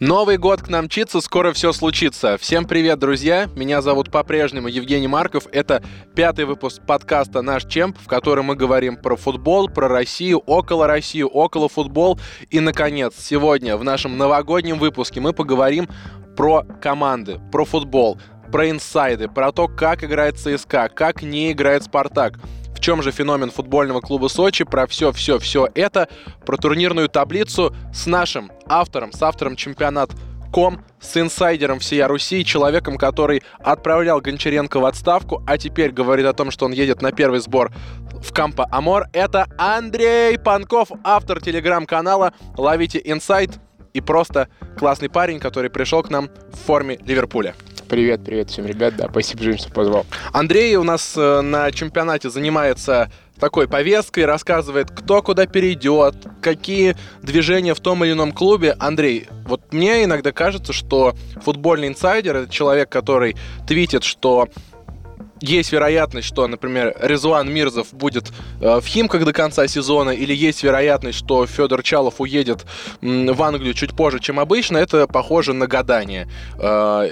Новый год к нам мчится, скоро все случится. Всем привет, друзья! Меня зовут по-прежнему Евгений Марков. Это пятый выпуск подкаста «Наш Чемп», в котором мы говорим про футбол, про Россию, около Россию, около футбол. И, наконец, сегодня в нашем новогоднем выпуске мы поговорим про команды, про футбол, про инсайды, про то, как играет ЦСКА, как не играет Спартак чем же феномен футбольного клуба Сочи, про все-все-все это, про турнирную таблицу с нашим автором, с автором чемпионат ком с инсайдером всей Руси, человеком, который отправлял Гончаренко в отставку, а теперь говорит о том, что он едет на первый сбор в Кампа Амор. Это Андрей Панков, автор телеграм-канала «Ловите инсайд» и просто классный парень, который пришел к нам в форме Ливерпуля. Привет, привет всем, ребят. Да, спасибо, Жень, что позвал. Андрей у нас э, на чемпионате занимается такой повесткой, рассказывает, кто куда перейдет, какие движения в том или ином клубе. Андрей, вот мне иногда кажется, что футбольный инсайдер — это человек, который твитит, что есть вероятность, что, например, Резуан Мирзов будет э, в Химках до конца сезона, или есть вероятность, что Федор Чалов уедет м, в Англию чуть позже, чем обычно, это похоже на гадание. Э,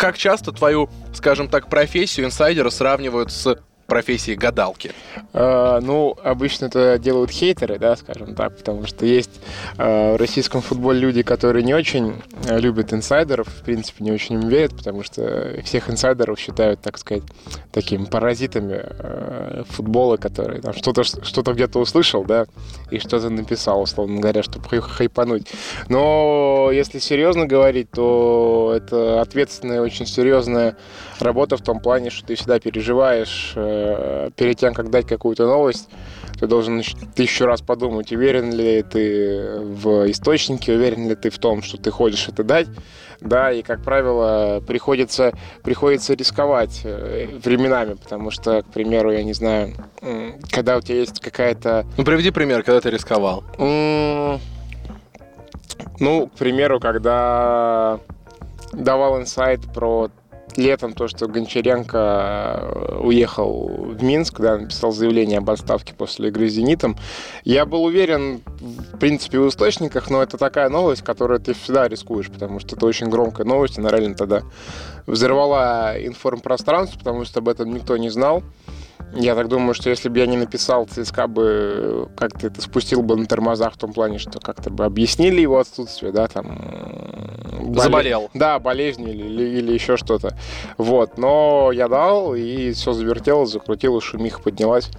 как часто твою, скажем так, профессию инсайдера сравнивают с профессии гадалки? Э, ну, обычно это делают хейтеры, да, скажем так, потому что есть э, в российском футболе люди, которые не очень э, любят инсайдеров, в принципе, не очень им верят, потому что всех инсайдеров считают, так сказать, такими паразитами э, футбола, которые там что-то что где-то услышал, да, и что-то написал, условно говоря, чтобы хайпануть. Но если серьезно говорить, то это ответственная, очень серьезная работа в том плане, что ты всегда переживаешь э, перед тем, как дать какую-то новость, ты должен тысячу раз подумать, уверен ли ты в источнике, уверен ли ты в том, что ты хочешь это дать. Да, и, как правило, приходится, приходится рисковать э, временами, потому что, к примеру, я не знаю, когда у тебя есть какая-то... Ну, приведи пример, когда ты рисковал. Ну, к примеру, когда давал инсайт про летом то, что Гончаренко э, уехал в Минск, да, написал заявление об отставке после игры с «Зенитом», я был уверен, в принципе, в источниках, но это такая новость, которую ты всегда рискуешь, потому что это очень громкая новость, она реально тогда взорвала информпространство, потому что об этом никто не знал. Я так думаю, что если бы я не написал, ЦСКА бы как-то это спустил бы на тормозах в том плане, что как-то бы объяснили его отсутствие, да, там... Боле... Заболел. Да, болезнь или, или, или еще что-то. Вот, но я дал, и все завертелось, закрутилось, шумиха поднялась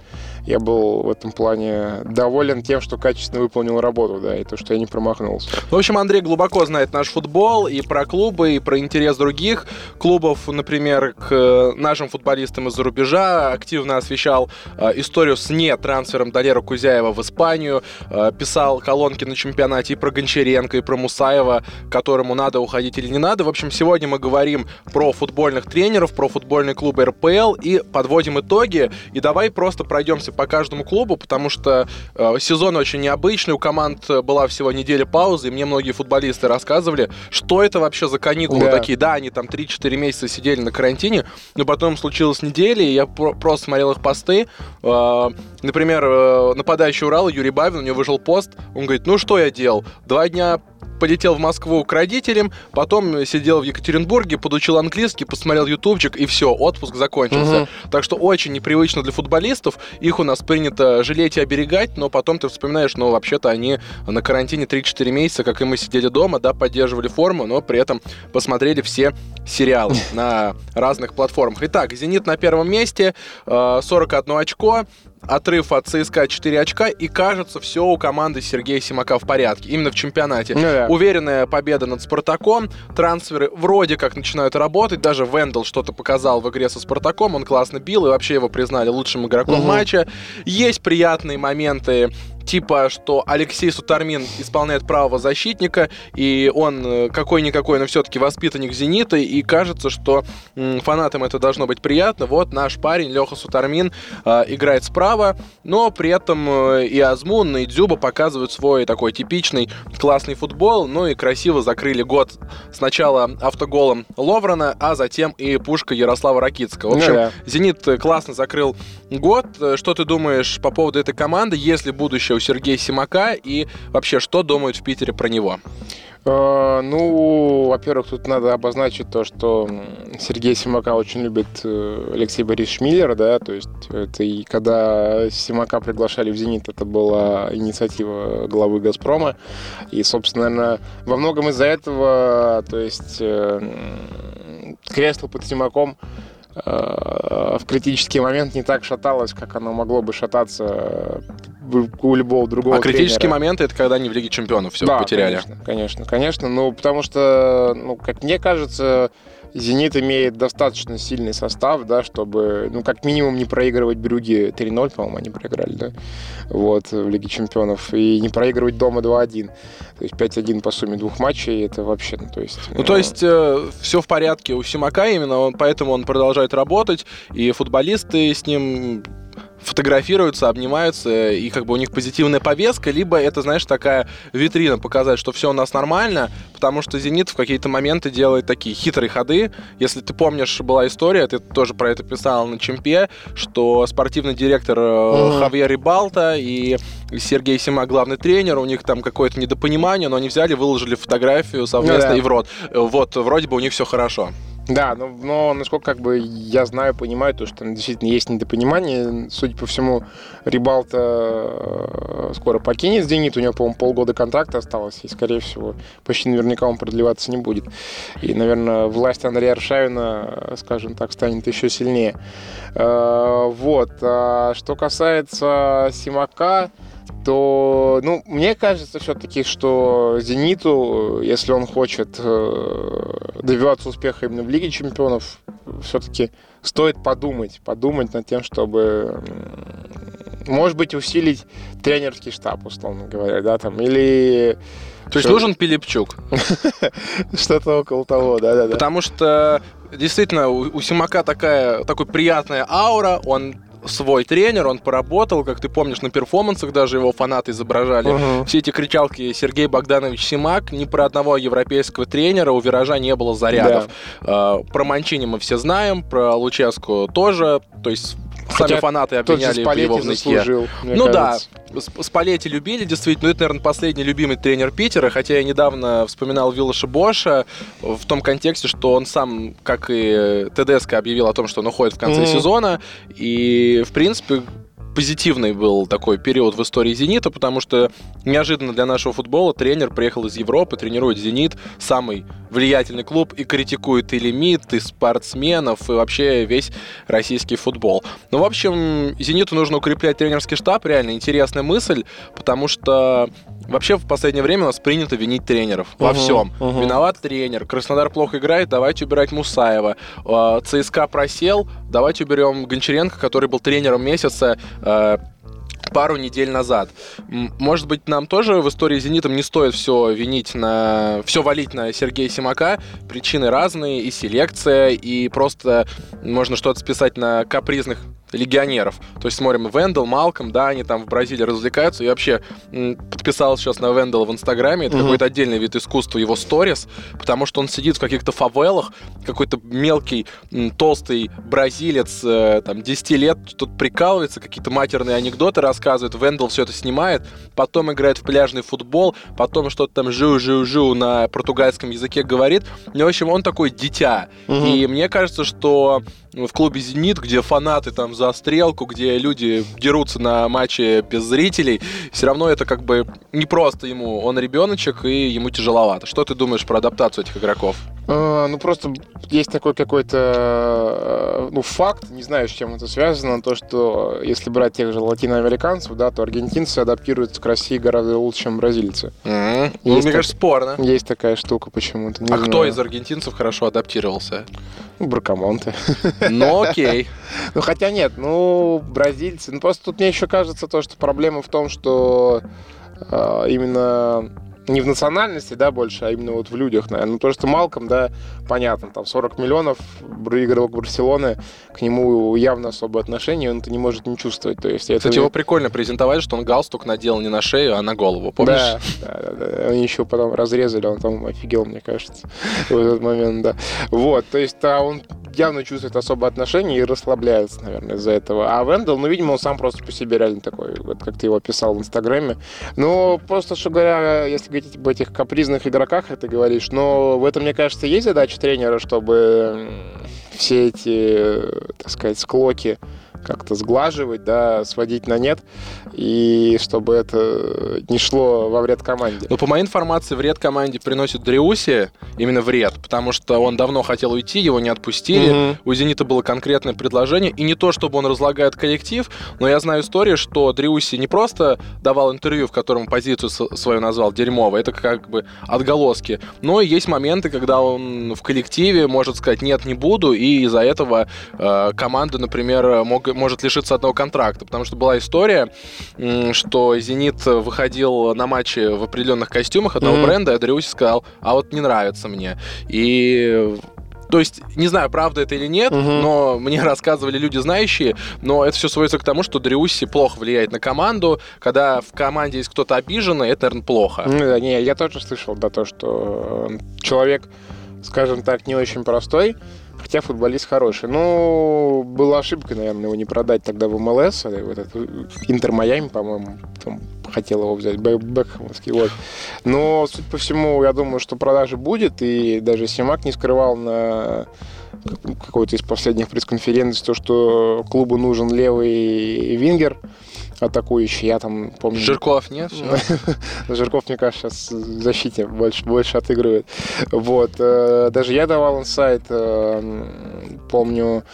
я был в этом плане доволен тем, что качественно выполнил работу, да, и то, что я не промахнулся. В общем, Андрей глубоко знает наш футбол и про клубы, и про интерес других клубов, например, к нашим футболистам из-за рубежа, активно освещал э, историю с не трансфером Далера Кузяева в Испанию, э, писал колонки на чемпионате и про Гончаренко, и про Мусаева, которому надо уходить или не надо. В общем, сегодня мы говорим про футбольных тренеров, про футбольный клуб РПЛ и подводим итоги. И давай просто пройдемся по каждому клубу, потому что э, сезон очень необычный, у команд была всего неделя паузы, и мне многие футболисты рассказывали, что это вообще за каникулы да. такие. Да, они там 3-4 месяца сидели на карантине, но потом случилась неделя, и я про- просто смотрел их посты. Э, например, э, нападающий Урал Юрий Бавин, у него вышел пост, он говорит, ну что я делал? Два дня полетел в Москву к родителям, потом сидел в Екатеринбурге, подучил английский, посмотрел ютубчик, и все, отпуск закончился. Угу. Так что очень непривычно для футболистов. Их у нас принято жалеть и оберегать, но потом ты вспоминаешь, ну, вообще-то они на карантине 3-4 месяца, как и мы сидели дома, да, поддерживали форму, но при этом посмотрели все сериалы на разных платформах. Итак, «Зенит» на первом месте, 41 э, очко, отрыв от ЦСКА 4 очка, и кажется, все у команды Сергея Симака в порядке, именно в чемпионате. Ну, да. Уверенная победа над Спартаком, трансферы вроде как начинают работать, даже Вендел что-то показал в игре со Спартаком, он классно бил, и вообще его признали лучшим игроком угу. матча. Есть приятные моменты типа, что Алексей Сутармин исполняет правого защитника, и он э, какой-никакой, но все-таки воспитанник «Зенита», и кажется, что фанатам это должно быть приятно. Вот наш парень Леха Сутармин э, играет справа, но при этом э, и Азмун, и Дзюба показывают свой такой типичный классный футбол, ну и красиво закрыли год сначала автоголом Ловрана, а затем и пушка Ярослава Ракитского. В общем, ну, да. «Зенит» классно закрыл год. Что ты думаешь по поводу этой команды, если будущее у Сергея Симака и вообще, что думают в Питере про него? Э, ну, во-первых, тут надо обозначить то, что Сергей Симака очень любит э, Алексей Борисович Миллер, да, то есть это и когда Симака приглашали в «Зенит», это была инициатива главы «Газпрома», и, собственно, наверное, во многом из-за этого, то есть э, кресло под Симаком в критический момент не так шаталось, как оно могло бы шататься у любого другого А критические тренера. моменты это когда они в Лиге Чемпионов все да, потеряли. Конечно, конечно, конечно. Ну, потому что, ну, как мне кажется, Зенит имеет достаточно сильный состав, да, чтобы, ну, как минимум не проигрывать Брюги 3-0, по-моему, они проиграли, да, вот, в Лиге Чемпионов, и не проигрывать дома 2-1. То есть 5-1 по сумме двух матчей, это вообще, ну, то есть... Ну, то есть э, все в порядке у Симака именно, он, поэтому он продолжает работать, и футболисты с ним фотографируются, обнимаются, и как бы у них позитивная повестка, либо это, знаешь, такая витрина, показать, что все у нас нормально, потому что «Зенит» в какие-то моменты делает такие хитрые ходы. Если ты помнишь, была история, ты тоже про это писал на Чемпе, что спортивный директор uh-huh. Хавьер Рибалта и Сергей Сима, главный тренер, у них там какое-то недопонимание, но они взяли, выложили фотографию совместно ну, да. и в рот. Вот, вроде бы у них все хорошо. Да, но, но насколько как бы я знаю, понимаю, то, что там действительно есть недопонимание. Судя по всему, Рибалта э, скоро покинет «Зенит». У него, по-моему, полгода контракта осталось, и, скорее всего, почти наверняка он продлеваться не будет. И, наверное, власть Андрея Аршавина, скажем так, станет еще сильнее. Э, вот. А что касается Симака, то, ну, мне кажется все-таки, что «Зениту», если он хочет э, добиваться успеха именно в Лиге чемпионов, все-таки стоит подумать, подумать над тем, чтобы, может быть, усилить тренерский штаб, условно говоря, да, там, или... То есть нужен Пилипчук? Что-то около того, да-да-да. Потому что действительно у Симака такая, такой приятная аура, он свой тренер, он поработал, как ты помнишь, на перформансах даже его фанаты изображали. Uh-huh. Все эти кричалки Сергей Богданович Симак, ни про одного европейского тренера у Виража не было зарядов. Да. Uh, про Манчини мы все знаем, про Луческу тоже, то есть Хотя сами фанаты обвиняли его в нытье. Ну кажется. да, Спалетти любили, действительно. Ну, это, наверное, последний любимый тренер Питера, хотя я недавно вспоминал Виллаша Боша в том контексте, что он сам, как и ТДСК, объявил о том, что он уходит в конце mm-hmm. сезона, и, в принципе, позитивный был такой период в истории «Зенита», потому что неожиданно для нашего футбола тренер приехал из Европы, тренирует «Зенит», самый влиятельный клуб, и критикует и лимит, и спортсменов, и вообще весь российский футбол. Ну, в общем, «Зениту» нужно укреплять тренерский штаб, реально интересная мысль, потому что Вообще в последнее время у нас принято винить тренеров uh-huh, во всем. Uh-huh. Виноват тренер. Краснодар плохо играет, давайте убирать Мусаева. А, ЦСКА просел, давайте уберем Гончаренко, который был тренером месяца а, пару недель назад. Может быть, нам тоже в истории с «Зенитом» не стоит все винить на... все валить на Сергея Симака. Причины разные, и селекция, и просто можно что-то списать на капризных легионеров. То есть смотрим Вендел, Малком, да, они там в Бразилии развлекаются. Я вообще подписал сейчас на Вендела в Инстаграме. Это mm-hmm. какой-то отдельный вид искусства, его сторис, потому что он сидит в каких-то фавелах, какой-то мелкий, толстый бразилец, э, там, 10 лет, тут прикалывается, какие-то матерные анекдоты рассказывает. Вендел все это снимает, потом играет в пляжный футбол, потом что-то там жу-жу-жу на португальском языке говорит. Ну, в общем, он такой дитя. Mm-hmm. И мне кажется, что в клубе «Зенит», где фанаты там за стрелку, где люди дерутся на матче без зрителей, все равно это как бы не просто ему. Он ребеночек, и ему тяжеловато. Что ты думаешь про адаптацию этих игроков? А, ну, просто есть такой какой-то, ну, факт, не знаю, с чем это связано, то, что если брать тех же латиноамериканцев, да, то аргентинцы адаптируются к России гораздо лучше, чем бразильцы. Mm-hmm. Ну, мне так, кажется, спорно. Есть такая штука почему-то. а знаю. кто из аргентинцев хорошо адаптировался? Ну, Бракамонте. Ну, окей. Ну, хотя нет, ну, бразильцы. Ну, просто тут мне еще кажется то, что проблема в том, что э, именно не в национальности, да, больше, а именно вот в людях, наверное. Ну, то, что Малком, да, понятно, там 40 миллионов, игрок Барселоны, к нему явно особое отношение, он это не может не чувствовать. То есть, Кстати, это... его прикольно презентовали, что он галстук надел не на шею, а на голову, помнишь? Да, да, да, да. Они еще потом разрезали, он там офигел, мне кажется, в этот момент, да. Вот, то есть, а он явно чувствует особое отношение и расслабляется, наверное, из-за этого. А Вендел, ну, видимо, он сам просто по себе реально такой, вот как ты его описал в Инстаграме. Но просто, что говоря, если говорить об этих капризных игроках, это говоришь, но в этом, мне кажется, есть задача тренера, чтобы все эти, так сказать, склоки как-то сглаживать, да, сводить на нет, и чтобы это не шло во вред команде. Ну, по моей информации, вред команде приносит Дриуси, именно вред, потому что он давно хотел уйти, его не отпустили, угу. у «Зенита» было конкретное предложение, и не то, чтобы он разлагает коллектив, но я знаю историю, что Дриуси не просто давал интервью, в котором позицию свою назвал дерьмово, это как бы отголоски, но есть моменты, когда он в коллективе может сказать «нет, не буду», и из-за этого э, команда, например, мог, может лишиться одного контракта, потому что была история, что «Зенит» выходил на матчи в определенных костюмах одного mm-hmm. бренда, а Дриуси сказал, а вот не нравится мне. И то есть, не знаю, правда это или нет, угу. но мне рассказывали люди знающие, но это все сводится к тому, что Дриуси плохо влияет на команду. Когда в команде есть кто-то обиженный, это, наверное, плохо. Ну, да, не, я тоже слышал, да, то, что человек, скажем так, не очень простой, Хотя футболист хороший. Ну, была ошибка, наверное, его не продать тогда в МЛС. Вот этот Интер Майами, по-моему, там хотел его взять, Бекхэмовский. Вот. Но, судя по всему, я думаю, что продажи будет. И даже Симак не скрывал на какой-то из последних пресс-конференций то, что клубу нужен левый вингер атакующий. Я там помню... Жирков нет? Жирков, мне кажется, сейчас в защите больше, больше отыгрывает. Вот. Э, даже я давал инсайт, э, помню,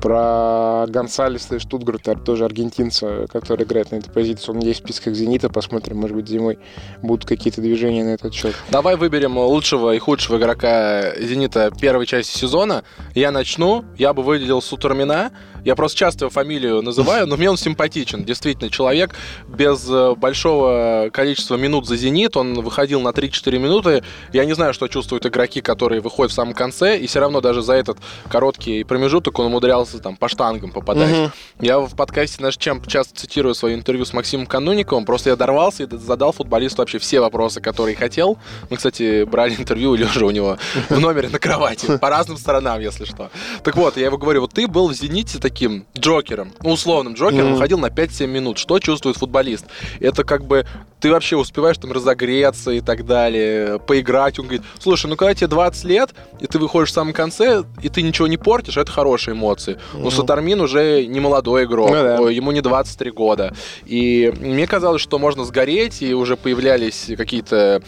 про Гонсалеса и Штутгарта, тоже аргентинца, который играет на этой позиции. Он есть в списках «Зенита». Посмотрим, может быть, зимой будут какие-то движения на этот счет. Давай выберем лучшего и худшего игрока «Зенита» первой части сезона. Я начну. Я бы выделил Сутурмина. Я просто часто его фамилию называю, но мне он симпатичен. Действительно, человек без э, большого количества минут за «Зенит». Он выходил на 3-4 минуты. Я не знаю, что чувствуют игроки, которые выходят в самом конце, и все равно даже за этот короткий промежуток он умудрялся там по штангам попадать. Угу. Я в подкасте наш чем часто цитирую свое интервью с Максимом Кануниковым. Просто я дорвался и задал футболисту вообще все вопросы, которые хотел. Мы, кстати, брали интервью лежа у него в номере на кровати. По разным сторонам, если что. Так вот, я его говорю, вот ты был в «Зените» таким джокером, ну, условным джокером, mm-hmm. уходил на 5-7 минут. Что чувствует футболист? Это как бы ты вообще успеваешь там разогреться и так далее, поиграть. Он говорит, слушай, ну когда тебе 20 лет, и ты выходишь в самом конце, и ты ничего не портишь, это хорошие эмоции. Но Сатармин уже не молодой игрок, ну, да. ему не 23 года. И мне казалось, что можно сгореть, и уже появлялись какие-то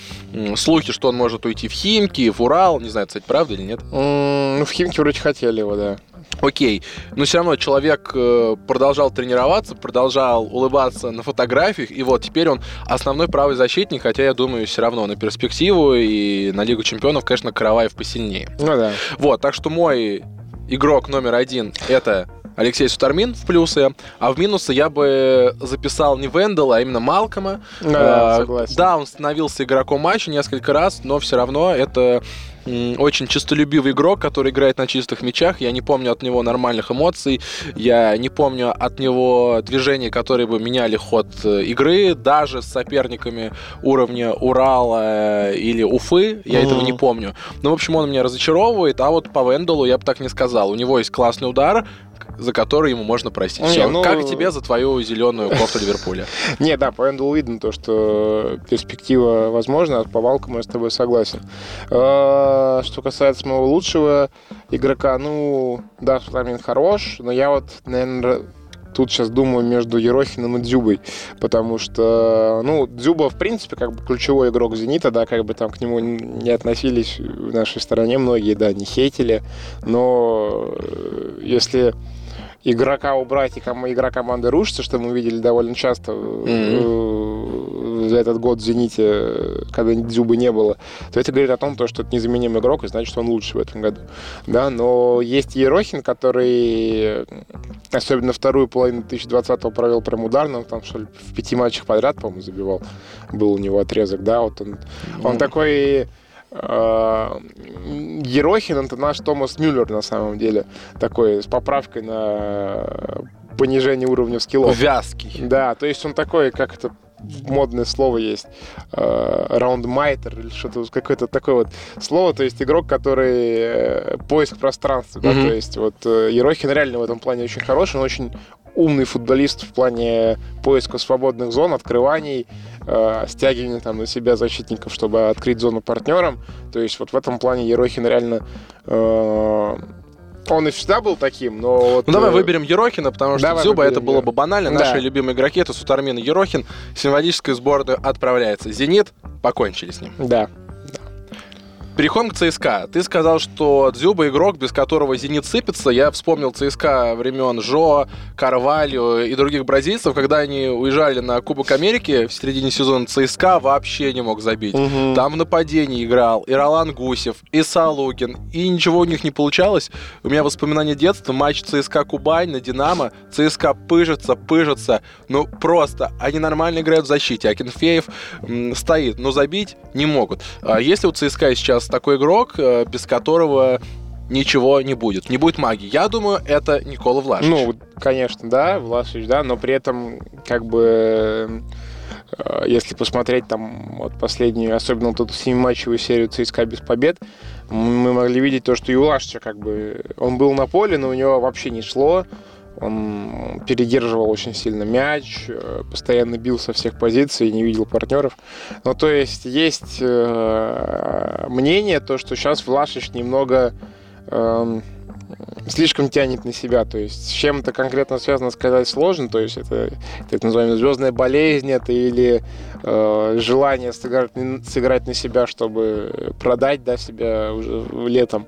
слухи, что он может уйти в Химки, в Урал. Не знаю, кстати, правда или нет? Ну, в Химки вроде хотели его, да. Окей, но все равно человек э, продолжал тренироваться, продолжал улыбаться на фотографиях, и вот теперь он основной правый защитник, хотя я думаю, все равно на перспективу и на Лигу Чемпионов, конечно, Караваев посильнее. Ну да. Вот, так что мой игрок номер один это Алексей Сутармин в плюсы, а в минусы я бы записал не Вендела, а именно Малкома. Да, а, согласен. да, он становился игроком матча несколько раз, но все равно это очень честолюбивый игрок, который играет на чистых мячах. Я не помню от него нормальных эмоций. Я не помню от него движений, которые бы меняли ход э, игры, даже с соперниками уровня Урала э, или Уфы. Я mm-hmm. этого не помню. Ну, в общем, он меня разочаровывает, а вот по Венделу я бы так не сказал. У него есть классный удар, за который ему можно простить. Не, Все. Ну... Как тебе за твою зеленую кофту Ливерпуля? Не, да, по Эндулу видно то, что перспектива возможна, а по Валкому я с тобой согласен. А, что касается моего лучшего игрока, ну, да, Фламин хорош, но я вот, наверное, тут сейчас думаю между Ерохиным и Дзюбой, потому что, ну, Дзюба, в принципе, как бы ключевой игрок «Зенита», да, как бы там к нему не относились в нашей стороне многие, да, не хейтили, но э, если игрока убрать и игра команды рушится, что мы видели довольно часто mm-hmm. За этот год в «Зените», когда Дзюбы не было, то это говорит о том, что это незаменимый игрок, и значит, он лучше в этом году. Да, но есть Ерохин, который особенно вторую половину 2020-го провел прям ударно, там, что ли, в пяти матчах подряд, по-моему, забивал. Был у него отрезок, да, вот он, он mm-hmm. такой а, Ерохин это наш Томас Мюллер на самом деле. Такой с поправкой на понижение уровня скиллов. Вязкий. Да, то есть он такой, как это модное слово есть, раундмайтер или что-то, какое-то такое вот слово, то есть игрок, который поиск пространства, mm-hmm. да, то есть вот Ерохин реально в этом плане очень хороший, он очень умный футболист в плане поиска свободных зон, открываний, э, стягивания там на себя защитников, чтобы открыть зону партнерам. То есть вот в этом плане Ерохин реально э, он и всегда был таким, но вот... Ну, давай э, выберем Ерохина, потому что Дзюба это было бы банально. Да. Наши любимые игроки это Сутармин и Ерохин. Символическая сборная отправляется. Зенит, покончили с ним. Да. Переходим к ЦСКА. Ты сказал, что Дзюба игрок, без которого «Зенит» сыпется. Я вспомнил ЦСКА времен Жо, Карвалью и других бразильцев, когда они уезжали на Кубок Америки в середине сезона, ЦСКА вообще не мог забить. Угу. Там в нападении играл и Ролан Гусев, и Салугин, и ничего у них не получалось. У меня воспоминания детства, матч ЦСКА Кубань на Динамо, ЦСКА пыжится, пыжится, ну просто, они нормально играют в защите, а Кенфеев м, стоит, но забить не могут. А если у ЦСКА сейчас такой игрок, э, без которого ничего не будет. Не будет магии. Я думаю, это Никола Влашич. Ну, конечно, да, Влашич, да, но при этом, как бы, э, если посмотреть там вот последнюю, особенно вот эту семиматчевую серию ЦСКА без побед, мы могли видеть то, что и Влашича, как бы, он был на поле, но у него вообще не шло. Он передерживал очень сильно мяч, э, постоянно бил со всех позиций, не видел партнеров. Ну, то есть есть э, мнение, то, что сейчас Влашич немного э, слишком тянет на себя. То есть с чем это конкретно связано, сказать сложно. То есть это, это называемая звездная болезнь, это или э, желание сыграть, сыграть на себя, чтобы продать да, себя уже летом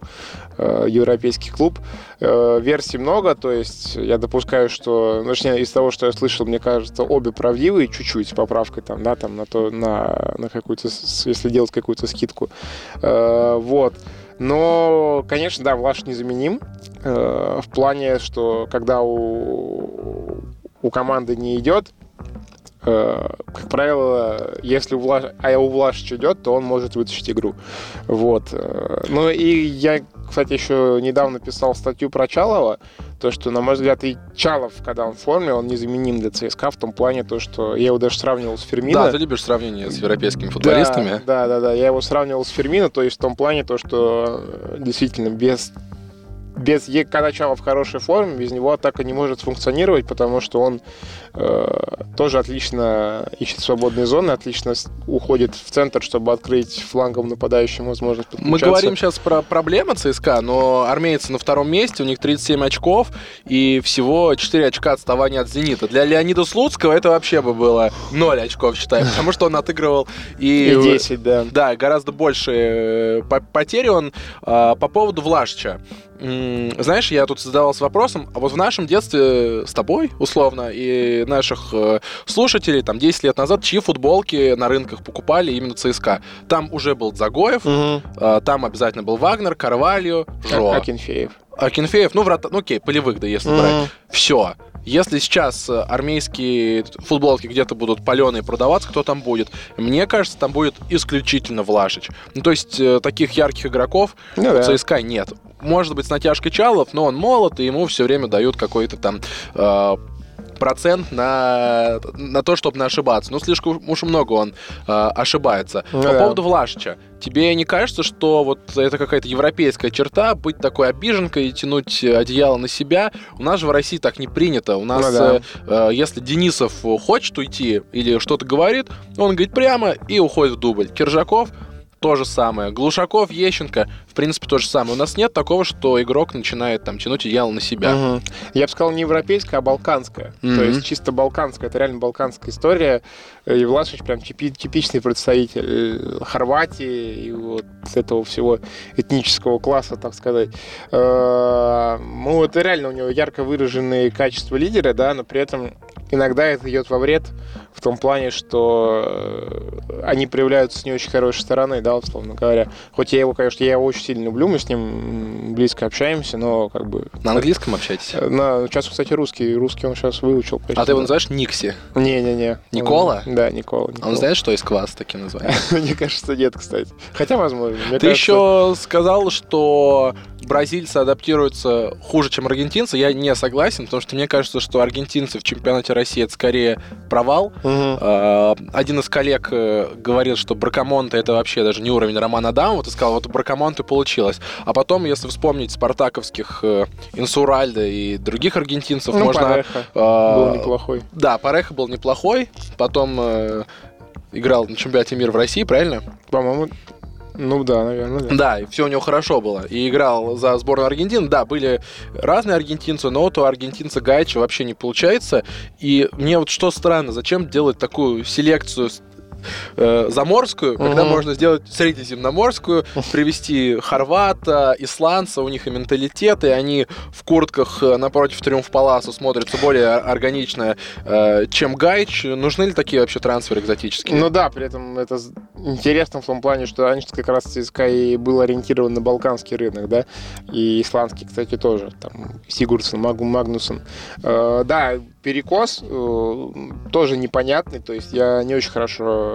э, европейский клуб. Э, версий много, то есть я допускаю, что, ну, точнее, из того, что я слышал, мне кажется, обе правдивые чуть-чуть с поправкой там, да, там на то, на, на какую-то, если делать какую-то скидку. Э, вот. Но, конечно, да, Влаш незаменим э, в плане, что когда у, у команды не идет, как правило, если у Влаш, а у Влашича идет, то он может вытащить игру. Вот. Э, ну и я, кстати, еще недавно писал статью про Чалова, то, что, на мой взгляд, и Чалов, когда он в форме, он незаменим для ЦСКА в том плане, то, что я его даже сравнивал с Фермино. Да, ты любишь сравнение с европейскими футболистами. Да, да, да, да. Я его сравнивал с Фермино, то есть в том плане, то, что э, действительно без без Еканачава в хорошей форме, без него атака не может функционировать, потому что он э, тоже отлично ищет свободные зоны, отлично уходит в центр, чтобы открыть флангом нападающим возможность Мы говорим сейчас про проблемы ЦСКА, но армейцы на втором месте, у них 37 очков и всего 4 очка отставания от «Зенита». Для Леонида Слуцкого это вообще бы было 0 очков, считай, потому что он отыгрывал и... И 10, да. Да, гораздо больше э, потери он. А, по поводу Влашича. Знаешь, я тут задавался вопросом, а вот в нашем детстве с тобой, условно, и наших э, слушателей, там, 10 лет назад, чьи футболки на рынках покупали именно ЦСКА? Там уже был Загоев, угу. э, там обязательно был Вагнер, Карвалью, Жо. Акинфеев. Акинфеев, ну, врата, ну, окей, полевых, да, если угу. брать. Все. Если сейчас э, армейские футболки где-то будут паленые продаваться, кто там будет? Мне кажется, там будет исключительно Влашич. Ну, то есть таких ярких игроков ну, да. ЦСКА нет может быть, с натяжкой Чалов, но он молод, и ему все время дают какой-то там э, процент на, на то, чтобы не ошибаться. Ну, слишком уж много он э, ошибается. Ну, По да. поводу Влашича. Тебе не кажется, что вот это какая-то европейская черта, быть такой обиженкой и тянуть одеяло на себя? У нас же в России так не принято. У нас, ну, да. э, э, если Денисов хочет уйти или что-то говорит, он говорит прямо и уходит в дубль. Киржаков то же самое. Глушаков, Ещенко, в принципе, то же самое. У нас нет такого, что игрок начинает там тянуть одеяло на себя. Угу. Я бы сказал не европейская, а балканская. Угу. То есть чисто балканская. Это реально балканская история. И Влашич прям типи, типичный представитель Хорватии и вот этого всего этнического класса, так сказать. Э, ну, это реально у него ярко выраженные качества лидера, да, но при этом иногда это идет во вред в том плане, что э, они проявляются с не очень хорошей стороны, да, условно говоря. Хоть я его, конечно, я его очень сильно люблю, мы с ним близко общаемся, но как бы... На английском общаетесь? Э, на, сейчас, кстати, русский. Русский он сейчас выучил. Почти. А ты его называешь Никси? Не-не-не. Никола? Он, да, Никола, Никола. Он знает, что из квас таким называют? Мне кажется, нет, кстати. Хотя, возможно. Ты еще сказал, что бразильцы адаптируются хуже, чем аргентинцы, я не согласен, потому что мне кажется, что аргентинцы в чемпионате России это скорее провал. Угу. Один из коллег э, говорил, что Бракамонте это вообще даже не уровень Романа Адамова, ты сказал, вот Бракамонте получилось. А потом, если вспомнить спартаковских э, Инсуральда и других аргентинцев, ну, можно... Пареха э, был неплохой. Да, Пареха был неплохой, потом э, играл на чемпионате мира в России, правильно? По-моему, ну да, наверное, да. Да, и все у него хорошо было. И играл за сборную Аргентины. Да, были разные аргентинцы, но вот у аргентинца Гайча вообще не получается. И мне вот что странно, зачем делать такую селекцию э, заморскую, угу. когда можно сделать средиземноморскую, привести хорвата, исландца, у них и менталитет, и они в куртках э, напротив Триумф Паласа смотрятся более органично, э, чем Гайч. Нужны ли такие вообще трансферы экзотические? Ну да, при этом это интересно в том плане, что раньше как раз ЦСКА и был ориентирован на балканский рынок, да, и исландский, кстати, тоже, там, Сигурдсон, Магнусон. Э, да, перекос э, тоже непонятный, то есть я не очень хорошо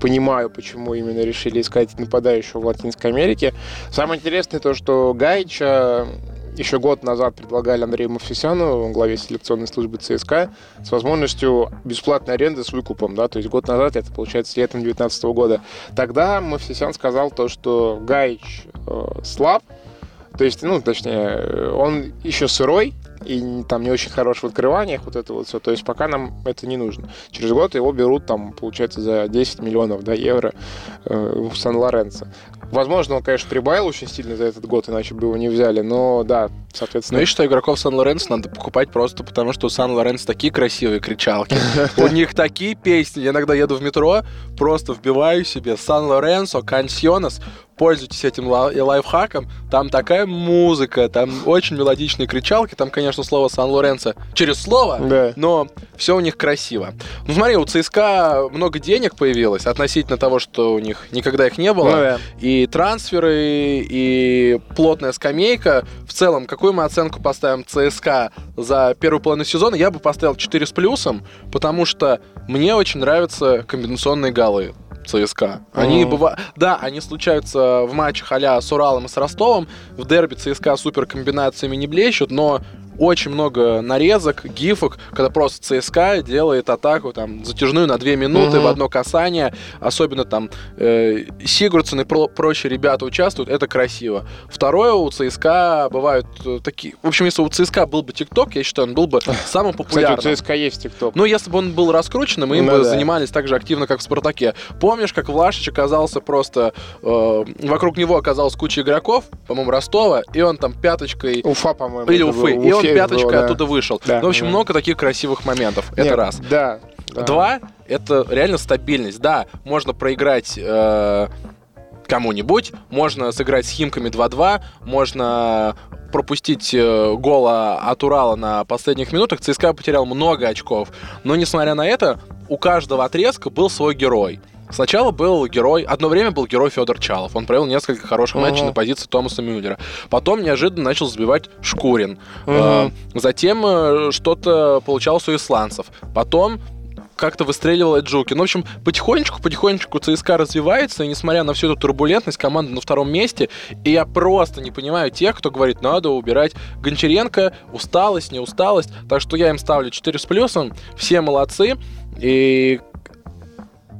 понимаю, почему именно решили искать нападающего в Латинской Америке. Самое интересное то, что Гайча еще год назад предлагали Андрею Мафисяну, главе селекционной службы ЦСКА, с возможностью бесплатной аренды с выкупом, да, то есть год назад, это получается летом 2019 года. Тогда Мафисян сказал то, что Гайч э, слаб, то есть, ну, точнее, он еще сырой, и там не очень хорош в открываниях, вот это вот все. То есть пока нам это не нужно. Через год его берут там, получается, за 10 миллионов да, евро э, в Сан-Лоренцо. Возможно, он, конечно, прибавил очень сильно за этот год, иначе бы его не взяли, но да, соответственно... Но я считаю, игроков Сан-Лоренцо надо покупать просто потому, что у Сан-Лоренцо такие красивые кричалки. У них такие песни. Я иногда еду в метро, просто вбиваю себе Сан-Лоренцо, Кансьонес, пользуйтесь этим лайфхаком. Там такая музыка, там очень мелодичные кричалки, там, конечно, слово Сан-Лоренцо через слово, да. но все у них красиво. Ну смотри, у ЦСКА много денег появилось относительно того, что у них никогда их не было. Ну, да. И трансферы, и плотная скамейка. В целом, какую мы оценку поставим ЦСКА за первую половину сезона? Я бы поставил 4 с плюсом, потому что мне очень нравятся комбинационные голы. ЦСКА. Они бывают... Да, они случаются в матчах а с Уралом и с Ростовом. В дерби ЦСКА супер комбинациями не блещут, но очень много нарезок, гифок, когда просто ЦСКА делает атаку там затяжную на 2 минуты угу. в одно касание. Особенно там э, Сигурдсон и про прочие ребята участвуют, это красиво. Второе, у ЦСКА бывают э, такие... В общем, если у ЦСКА был бы ТикТок, я считаю, он был бы самым популярным. Кстати, у ЦСКА есть ТикТок. Ну, если бы он был раскрученным, мы им ну, бы да. занимались так же активно, как в Спартаке. Помнишь, как Влашич оказался просто... Э, вокруг него оказалась куча игроков, по-моему, Ростова, и он там пяточкой... Уфа, по-моему. Или Уфы. И он он пяточкой да. оттуда вышел. Да, ну, в общем, да. много таких красивых моментов. Нет, это раз. Да. Два — это реально стабильность. Да, можно проиграть... Э, кому-нибудь. Можно сыграть с Химками 2-2, можно пропустить э, гола от Урала на последних минутах. ЦСКА потерял много очков. Но, несмотря на это, у каждого отрезка был свой герой. Сначала был герой, одно время был герой Федор Чалов. Он провел несколько хороших uh-huh. матчей на позиции Томаса Мюллера. Потом неожиданно начал забивать Шкурин. Uh-huh. Затем э, что-то получалось у исландцев. Потом как-то выстреливал Джуки. Ну, в общем, потихонечку-потихонечку ЦСКА развивается, и несмотря на всю эту турбулентность, команда на втором месте, и я просто не понимаю тех, кто говорит, надо убирать Гончаренко, усталость, не усталость, так что я им ставлю 4 с плюсом, все молодцы, и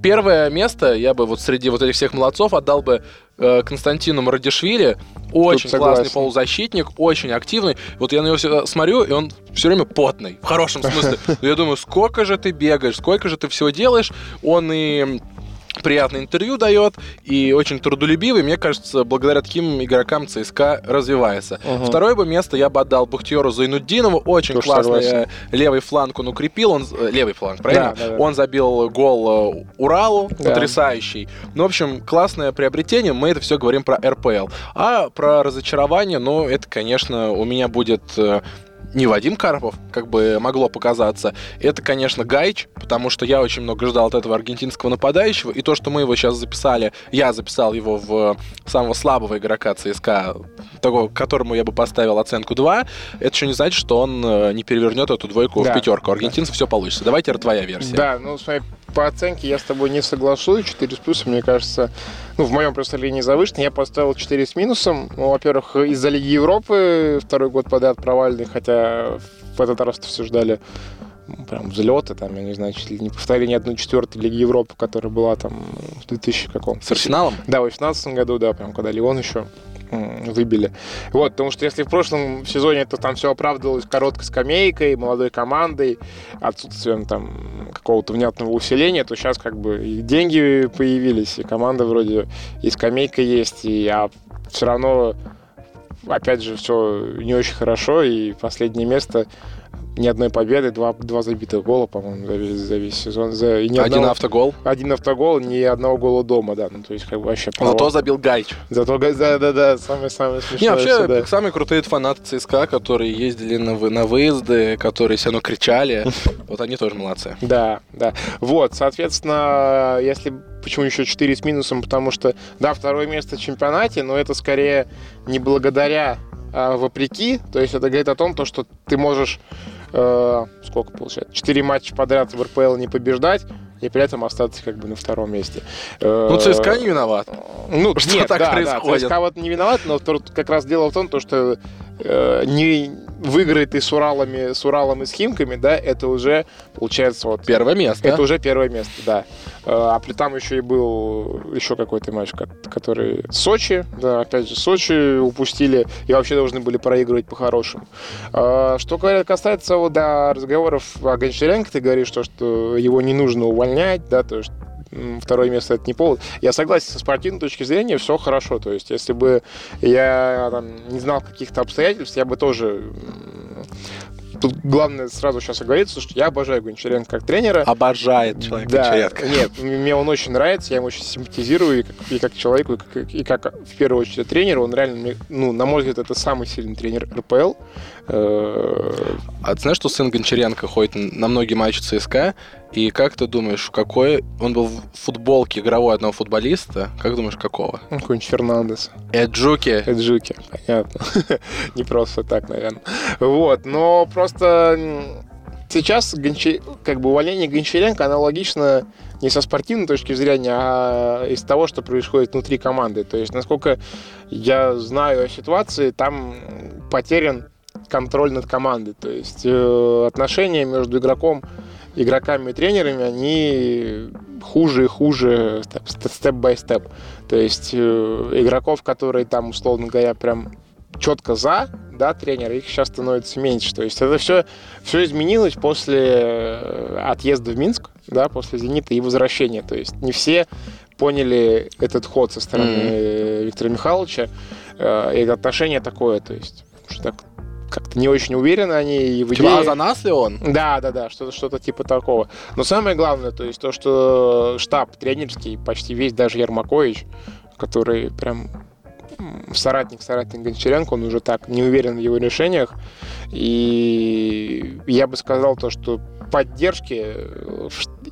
первое место я бы вот среди вот этих всех молодцов отдал бы э, Константину Мрадишвили. Очень классный полузащитник, очень активный. Вот я на него смотрю, и он все время потный, в хорошем смысле. Я думаю, сколько же ты бегаешь, сколько же ты всего делаешь. Он и приятное интервью дает и очень трудолюбивый. Мне кажется, благодаря таким игрокам ЦСКА развивается. Угу. Второе бы место я бы отдал Бухтиеру Зайнуддинову. Очень Тоже классный согласен. левый фланг он укрепил. Он, э, левый фланг, правильно? Да, да, да. Он забил гол э, Уралу, да. потрясающий. Ну, в общем, классное приобретение. Мы это все говорим про РПЛ. А про разочарование, ну, это, конечно, у меня будет э, не Вадим Карпов, как бы могло показаться. Это, конечно, Гайч, потому что я очень много ждал от этого аргентинского нападающего. И то, что мы его сейчас записали, я записал его в самого слабого игрока ЦСКА, того, которому я бы поставил оценку 2, это еще не значит, что он э, не перевернет эту двойку да. в пятерку. Аргентинцев да. все получится. Давайте твоя версия. Да, ну, смотри, по оценке я с тобой не соглашусь. 4 с плюсом, мне кажется, ну, в моем представлении завышенно. Я поставил 4 с минусом. Ну, во-первых, из-за Лиги Европы второй год подряд провальный, хотя в этот раз все ждали прям взлеты, там, я не знаю, чуть ли не повторение одной четвертой Лиги Европы, которая была там в 2000 каком С Арсеналом? Да, в 2018 году, да, прям когда Леон еще выбили. Вот, потому что если в прошлом сезоне это там все оправдывалось короткой скамейкой, молодой командой, отсутствием там какого-то внятного усиления, то сейчас как бы и деньги появились, и команда вроде и скамейка есть, и а все равно опять же все не очень хорошо, и последнее место ни одной победы, два, два забитых гола, по-моему, за весь, за весь сезон. За, и ни один одного, автогол? Один автогол, ни одного гола дома, да. Ну, то есть, как бы вообще... Провал. Зато забил Гайч. Зато, да, да, да, самый-самый смешной. Не, вообще, да. самые крутые фанаты ЦСКА, которые ездили на, на выезды, которые все равно кричали, вот они тоже молодцы. Да, да. Вот, соответственно, если почему еще 4 с минусом, потому что, да, второе место в чемпионате, но это скорее не благодаря а вопреки, то есть это говорит о том, то, что ты можешь э, сколько получается, 4 матча подряд в РПЛ не побеждать, и при этом остаться как бы на втором месте. Э, ну, ЦСКА не виноват. Ну, что нет, так да, происходит. Да, ЦСКА вот не виноват, но как раз дело в том, то, что э, не выиграет ты с Уралами, с Уралом и с Химками, да, это уже получается вот... Первое место. Это уже первое место, да. А при там еще и был еще какой-то матч, который Сочи, да, опять же, Сочи упустили и вообще должны были проигрывать по-хорошему. А, что касается вот, да, разговоров о Гончаренко, ты говоришь, что, что его не нужно увольнять, да, то есть второе место это не повод. Я согласен, со спортивной точки зрения все хорошо. То есть, если бы я там, не знал каких-то обстоятельств, я бы тоже Тут главное сразу сейчас оговориться, что я обожаю Гончаренко как тренера. Обожает человек да, Гончаренко. Нет, мне он очень нравится, я ему очень симпатизирую и как, и как человеку, и как, и как в первую очередь тренер. Он реально, ну, на мой взгляд, это самый сильный тренер РПЛ. Э, а ты знаешь, что сын Гончаренко ходит на многие матчи ЦСКА, и как ты думаешь, какой... Он был в футболке игровой одного футболиста. Как думаешь, какого? Какой-нибудь Фернандес. Эджуки. Эджуки, понятно. Не просто так, наверное. Вот, но просто сейчас как бы увольнение Гончаренко аналогично не со спортивной точки зрения, а из того, что происходит внутри команды. То есть, насколько я знаю о ситуации, там потерян контроль над командой. То есть э, отношения между игроком игроками и тренерами, они хуже и хуже степ-бай-степ. То есть э, игроков, которые там, условно говоря, прям четко за, да, тренера, их сейчас становится меньше. То есть это все, все изменилось после э, отъезда в Минск, да, после «Зенита» и возвращения. То есть не все поняли этот ход со стороны mm-hmm. Виктора Михайловича, э, и отношение такое, то есть что так как-то не очень уверены они и в идее... Типа, а за нас ли он? Да, да, да, что-то что типа такого. Но самое главное, то есть то, что штаб тренерский, почти весь, даже Ермакович, который прям соратник, соратник Гончаренко, он уже так не уверен в его решениях. И я бы сказал то, что поддержки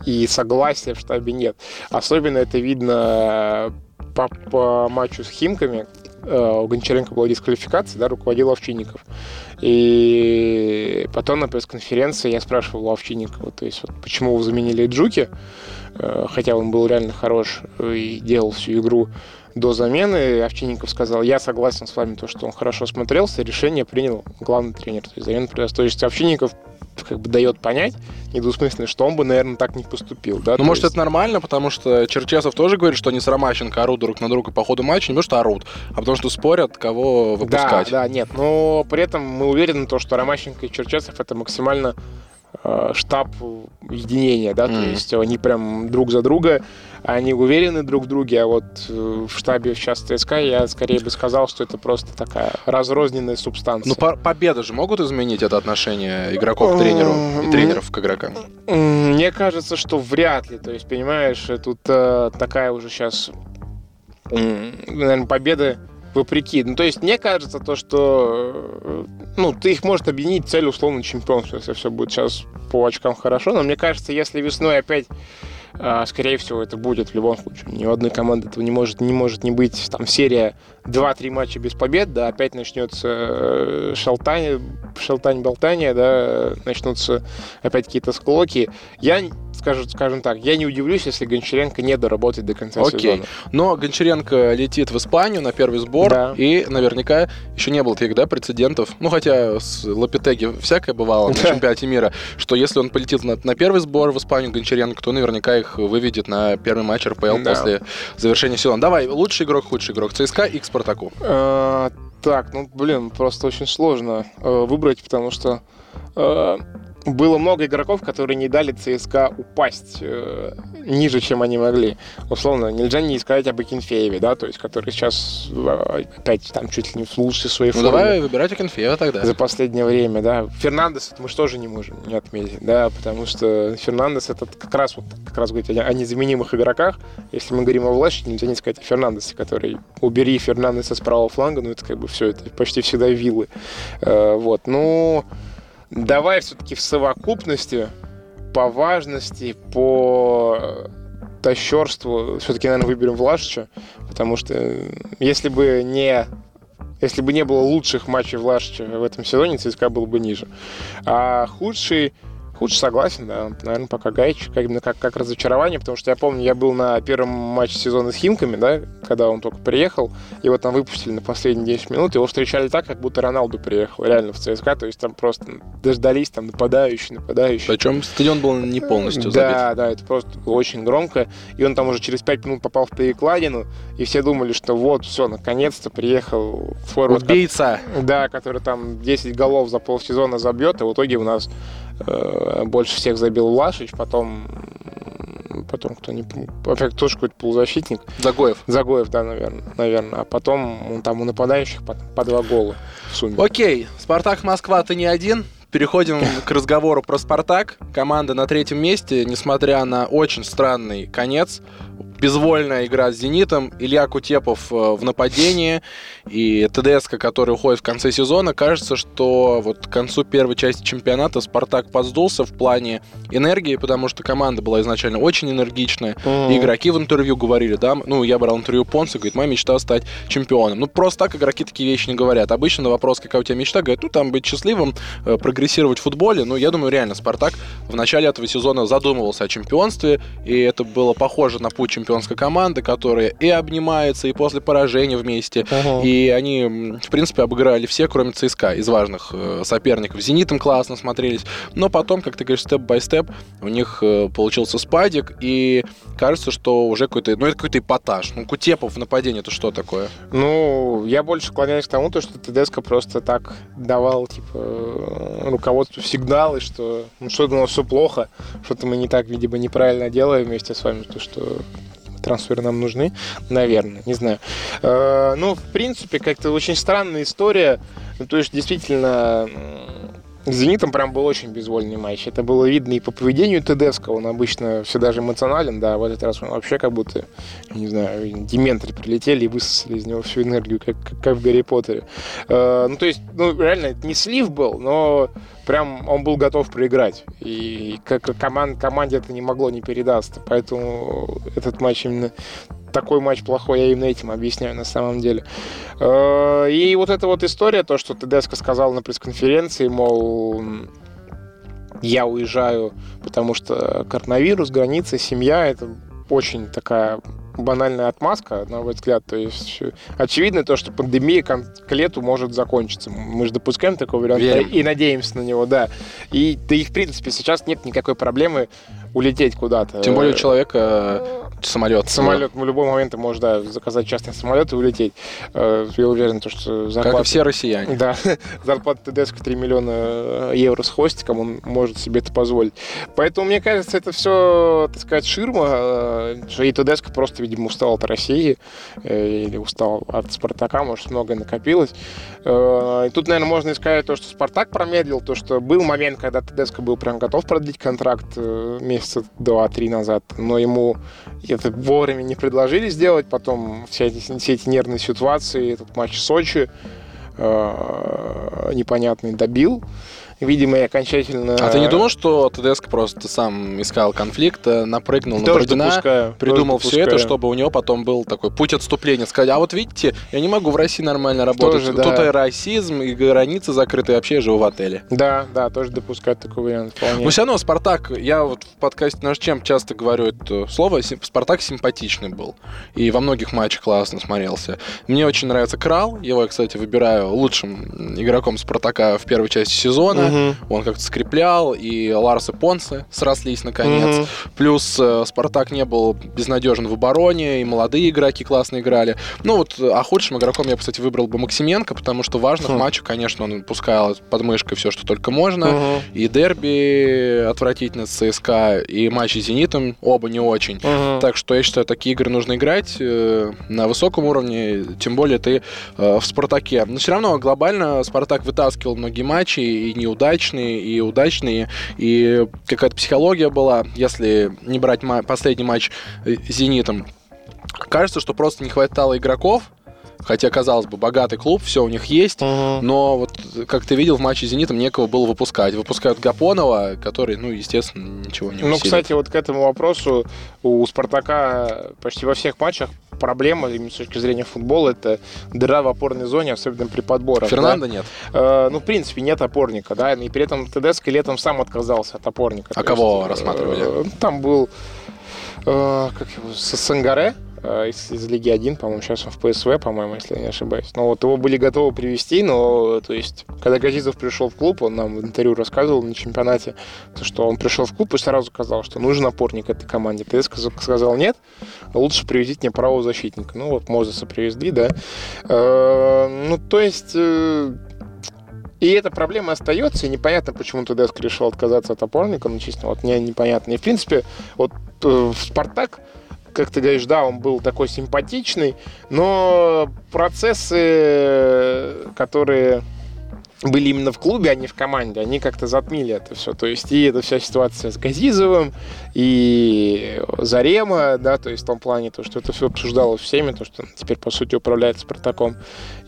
и согласия в штабе нет. Особенно это видно по, по матчу с Химками, Э, у Гончаренко была дисквалификация, да, руководил Овчинников. И потом на пресс-конференции я спрашивал у Овчинникова, то есть вот, почему вы заменили Джуки, э, хотя он был реально хорош и делал всю игру до замены. Овчинников сказал, я согласен с вами, то, что он хорошо смотрелся, решение принял главный тренер. То есть замену То есть Овчинников как бы дает понять недвусмысленно, что он бы, наверное, так не поступил. Да? Ну, может, есть... это нормально, потому что Черчесов тоже говорит, что они с Ромащенко орут друг на друга по ходу матча, не потому что орут, а потому что спорят, кого выпускать. Да, да, нет, но при этом мы уверены, то, что Ромащенко и Черчесов это максимально Э, штаб единения, да, mm-hmm. то есть они прям друг за друга, они уверены друг в друге, а вот э, в штабе сейчас ЦСКА я скорее бы сказал, что это просто такая разрозненная субстанция. Ну, по победы же могут изменить это отношение игроков к тренеру и тренеров к игрокам? Мне кажется, что вряд ли, то есть, понимаешь, тут э, такая уже сейчас, наверное, победа вопреки. Ну, то есть, мне кажется, то, что ну, ты их может объединить цель условно чемпионства, если все будет сейчас по очкам хорошо. Но мне кажется, если весной опять скорее всего, это будет в любом случае. Ни у одной команды этого не может не, может не быть. Там серия 2-3 матча без побед, да, опять начнется э, шалтань, шалтань-болтание, да, начнутся опять какие-то склоки. Я скажем, скажем так, я не удивлюсь, если Гончаренко не доработает до конца Окей. сезона. Но Гончаренко летит в Испанию на первый сбор, Да. и наверняка еще не было таких, да, прецедентов. Ну, хотя с Лапитеги всякое бывало на чемпионате мира, что если он полетит на, на первый сбор в Испанию Гончаренко, то наверняка их выведет на первый матч РПЛ Да. после завершения сезона. Давай, лучший игрок, худший игрок. ЦСКА к Спартаку. Э, так, ну, блин, просто очень сложно э, выбрать, потому что э, было много игроков, которые не дали ЦСКА упасть э, ниже, чем они могли. Условно, нельзя не сказать об Акинфееве, да, то есть, который сейчас э, опять там чуть ли не в лучшей своей Ну, форме. давай выбирать Акинфеева тогда. за последнее время, да. Фернандес мы же тоже не можем не отметить, да, потому что Фернандес это как раз вот как раз говорить о, о незаменимых игроках. Если мы говорим о Влаше, нельзя не сказать о Фернандесе, который убери Фернандеса с правого фланга, ну это как бы все, это почти всегда виллы. Э, вот, ну давай все-таки в совокупности по важности, по э, тащерству все-таки, наверное, выберем Влашича, потому что э, если бы не если бы не было лучших матчей Влашича в этом сезоне, ЦСКА был бы ниже. А худший, худший согласен, да, наверное, пока Гаич, как, именно как, как разочарование, потому что я помню, я был на первом матче сезона с Химками, да, когда он только приехал, его там выпустили на последние 10 минут, его встречали так, как будто Роналду приехал, реально в ЦСКА, то есть там просто дождались, там нападающий, нападающий. Причем стадион был не полностью забит. Да, да, это просто было очень громко. И он там уже через 5 минут попал в перекладину, и все думали, что вот, все, наконец-то приехал форвард, Убийца. да, который там 10 голов за полсезона забьет, и в итоге у нас э, больше всех забил Влашич, потом потом кто не опять тоже какой-то полузащитник, Загоев. Загоев, да, наверное, наверное, а потом он там у нападающих по, по два гола в сумме. Окей, Спартак Москва, ты не один. Переходим к разговору про Спартак. Команда на третьем месте, несмотря на очень странный конец. Безвольная игра с «Зенитом», Илья Кутепов э, в нападении и ТДСК, который уходит в конце сезона. Кажется, что вот к концу первой части чемпионата «Спартак» подсдулся в плане энергии, потому что команда была изначально очень энергичная. Мгм. И игроки в интервью говорили, да, ну, я брал интервью Понса, говорит, моя мечта стать чемпионом. Ну, просто так игроки такие вещи не говорят. Обычно на вопрос, какая у тебя мечта, говорят, ну, там быть счастливым, э, прогрессировать в футболе. Ну, я думаю, реально, Спартак в начале этого сезона задумывался о чемпионстве, и это было похоже на путь чемпионской команды, которая и обнимается, и после поражения вместе. Мгм. И они, в принципе, обыграли все, кроме ЦСКА, из важных э, соперников. «Зенитом» классно смотрелись. Но потом, как ты говоришь, степ-бай-степ, у них э, получился спадик, и кажется, что уже какой-то, ну, это какой-то эпатаж. Ну, Кутепов в нападении, это что такое? Ну, я больше склоняюсь к тому, то, что ТДСК просто так давал, типа, руководству сигналы, что ну, что-то у нас все плохо, что-то мы не так, видимо, неправильно делаем вместе с вами, то, что трансферы нам нужны, наверное, не знаю. Э, ну, в принципе, как-то очень странная история, то есть, действительно, «Зенитом» прям был очень безвольный матч. Это было видно и по поведению Тедеско. Он обычно все даже эмоционален, да, в этот раз он вообще как будто, не знаю, дементоры прилетели и высосали из него всю энергию, как, как в Гарри Поттере. Э, ну, то есть, ну, реально, это не слив был, но прям он был готов проиграть. И как команд, команде это не могло не передаться. Поэтому этот матч именно такой матч плохой, я именно этим объясняю на самом деле. Э, И вот эта вот история, то, что Тедеско сказал на пресс-конференции, мол, я уезжаю, потому что коронавирус, границы, семья, это очень такая банальная отмазка, на мой взгляд. То есть очевидно то, что пандемия к лету может закончиться. Мы же допускаем такой вариант Верим. и надеемся на него, да. И да и в принципе сейчас нет никакой проблемы улететь куда-то. Тем более у человека э, самолет. Самолет, в любой момент ты можешь да, заказать частный самолет и улететь. Э, Я уверен, то, что Как зарплата... и все россияне. Да, зарплата ТДСК 3 миллиона э, евро с хвостиком, он может себе это позволить. Поэтому, мне кажется, это все, так сказать, ширма, что и ТДСК просто, видимо, устал от России или устал от Спартака, может, многое накопилось. И тут, наверное, можно сказать то, что Спартак промедлил, то, что был момент, когда ТДСК был прям готов продлить контракт месяца два-три назад, но ему это вовремя не предложили сделать, потом все эти, все эти нервные ситуации, этот матч в Сочи, э, непонятный добил. Видимо, и окончательно... А ты не думал, что ТДСК просто сам искал конфликт, э, напрыгнул на Тоже Бородина, допускаю, придумал тоже все это, допускаю. чтобы у него потом был такой путь отступления. Сказать, а вот видите, я не могу в России нормально работать. Тоже, Тут да. и расизм, и границы закрыты, и вообще я живу в отеле. Да, да, тоже допускать такой вариант вполне. Но все равно Спартак, я вот в подкасте наш чем часто говорю это слово, Спартак симпатичный был. И во многих матчах классно смотрелся. Мне очень нравится Крал, его я, кстати, выбираю лучшим игроком Спартака в первой части сезона. Мгм. Он как-то скреплял, и Ларс и Понсе срослись наконец. Мгм. Плюс э, Спартак не был безнадежен в обороне, и молодые игроки классно играли. Ну вот, э, а худшим игроком я, кстати, выбрал бы Максименко, потому что в важных Хм. матчах, конечно, он пускал под мышкой все, что только можно. Мгм. И дерби отвратительно с ЦСКА, и матчи с Зенитом оба не очень. Мгм. Так что я считаю, такие игры нужно играть э, на высоком уровне, тем более ты э, в Спартаке. Но все равно глобально Спартак вытаскивал многие матчи, и неудачные, и удачные, и какая-то психология была, если не брать последний матч э, с Зенитом. Кажется, что просто не хватало игроков, хотя, казалось бы, богатый клуб, все у них есть, Мгм. но вот, как ты видел, в матче с «Зенитом» некого было выпускать. Выпускают Гапонова, который, ну, естественно, ничего не Ну, усилит. кстати, вот к этому вопросу у Спартака почти во всех матчах проблема именно с точки зрения футбола это дыра в опорной зоне, особенно при подборах. Фернандо нет. да. Э, ну, в принципе, нет опорника, да, и при этом ТДСК летом сам отказался от опорника. А кого э, рассматривали? Там был, э, как его, Сангаре, э, из, из Лиги 1, по-моему, сейчас он в ПСВ, по-моему, если я не ошибаюсь. Но вот его были готовы привести, но, то есть, когда Газизов пришел в клуб, он нам в интервью рассказывал на чемпионате, то, что он пришел в клуб и сразу сказал, что нужен опорник этой команде. ТСК сказал нет, лучше привезите мне правого защитника. Ну, вот Мозеса привезли, да. Э, Ну, то есть... э, И эта проблема остается, и непонятно, почему ТДСК решил отказаться от опорника, ну, честно, вот мне непонятно. И, в принципе, вот э, в «Спартак», как ты говоришь, да, он был такой симпатичный, но процессы, которые были именно в клубе, а не в команде, они как-то затмили это все. То есть и эта вся ситуация с Газизовым, и Зарема, да, то есть в том плане, то, что это все обсуждалось всеми, то, что он теперь, по сути, управляет Спартаком.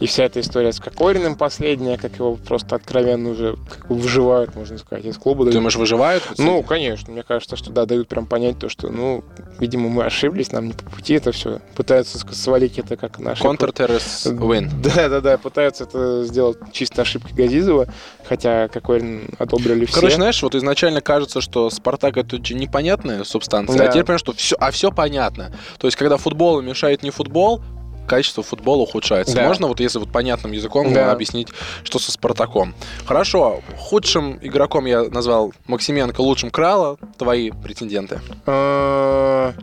И вся эта история с Кокориным последняя, как его просто откровенно уже как бы выживают, можно сказать, из клуба. Ты дают. думаешь, выживают? Ну, конечно, мне кажется, что да, дают прям понять то, что, ну, видимо, мы ошиблись, нам не по пути это все. Пытаются свалить это как на ошибку. Контртеррорис win. Да, да, да, пытаются это сделать чисто ошибкой Газизова, хотя какой одобрили все. Короче, знаешь, вот изначально кажется, что Спартак это очень непонятная субстанция, Да. а теперь понимаешь, что все, а все понятно. То есть, когда футболу мешает не футбол, качество футбола ухудшается. Да. Можно вот если вот понятным языком Да. объяснить, что со Спартаком. Хорошо, худшим игроком я назвал Максименко, лучшим Крала. Твои претенденты. А,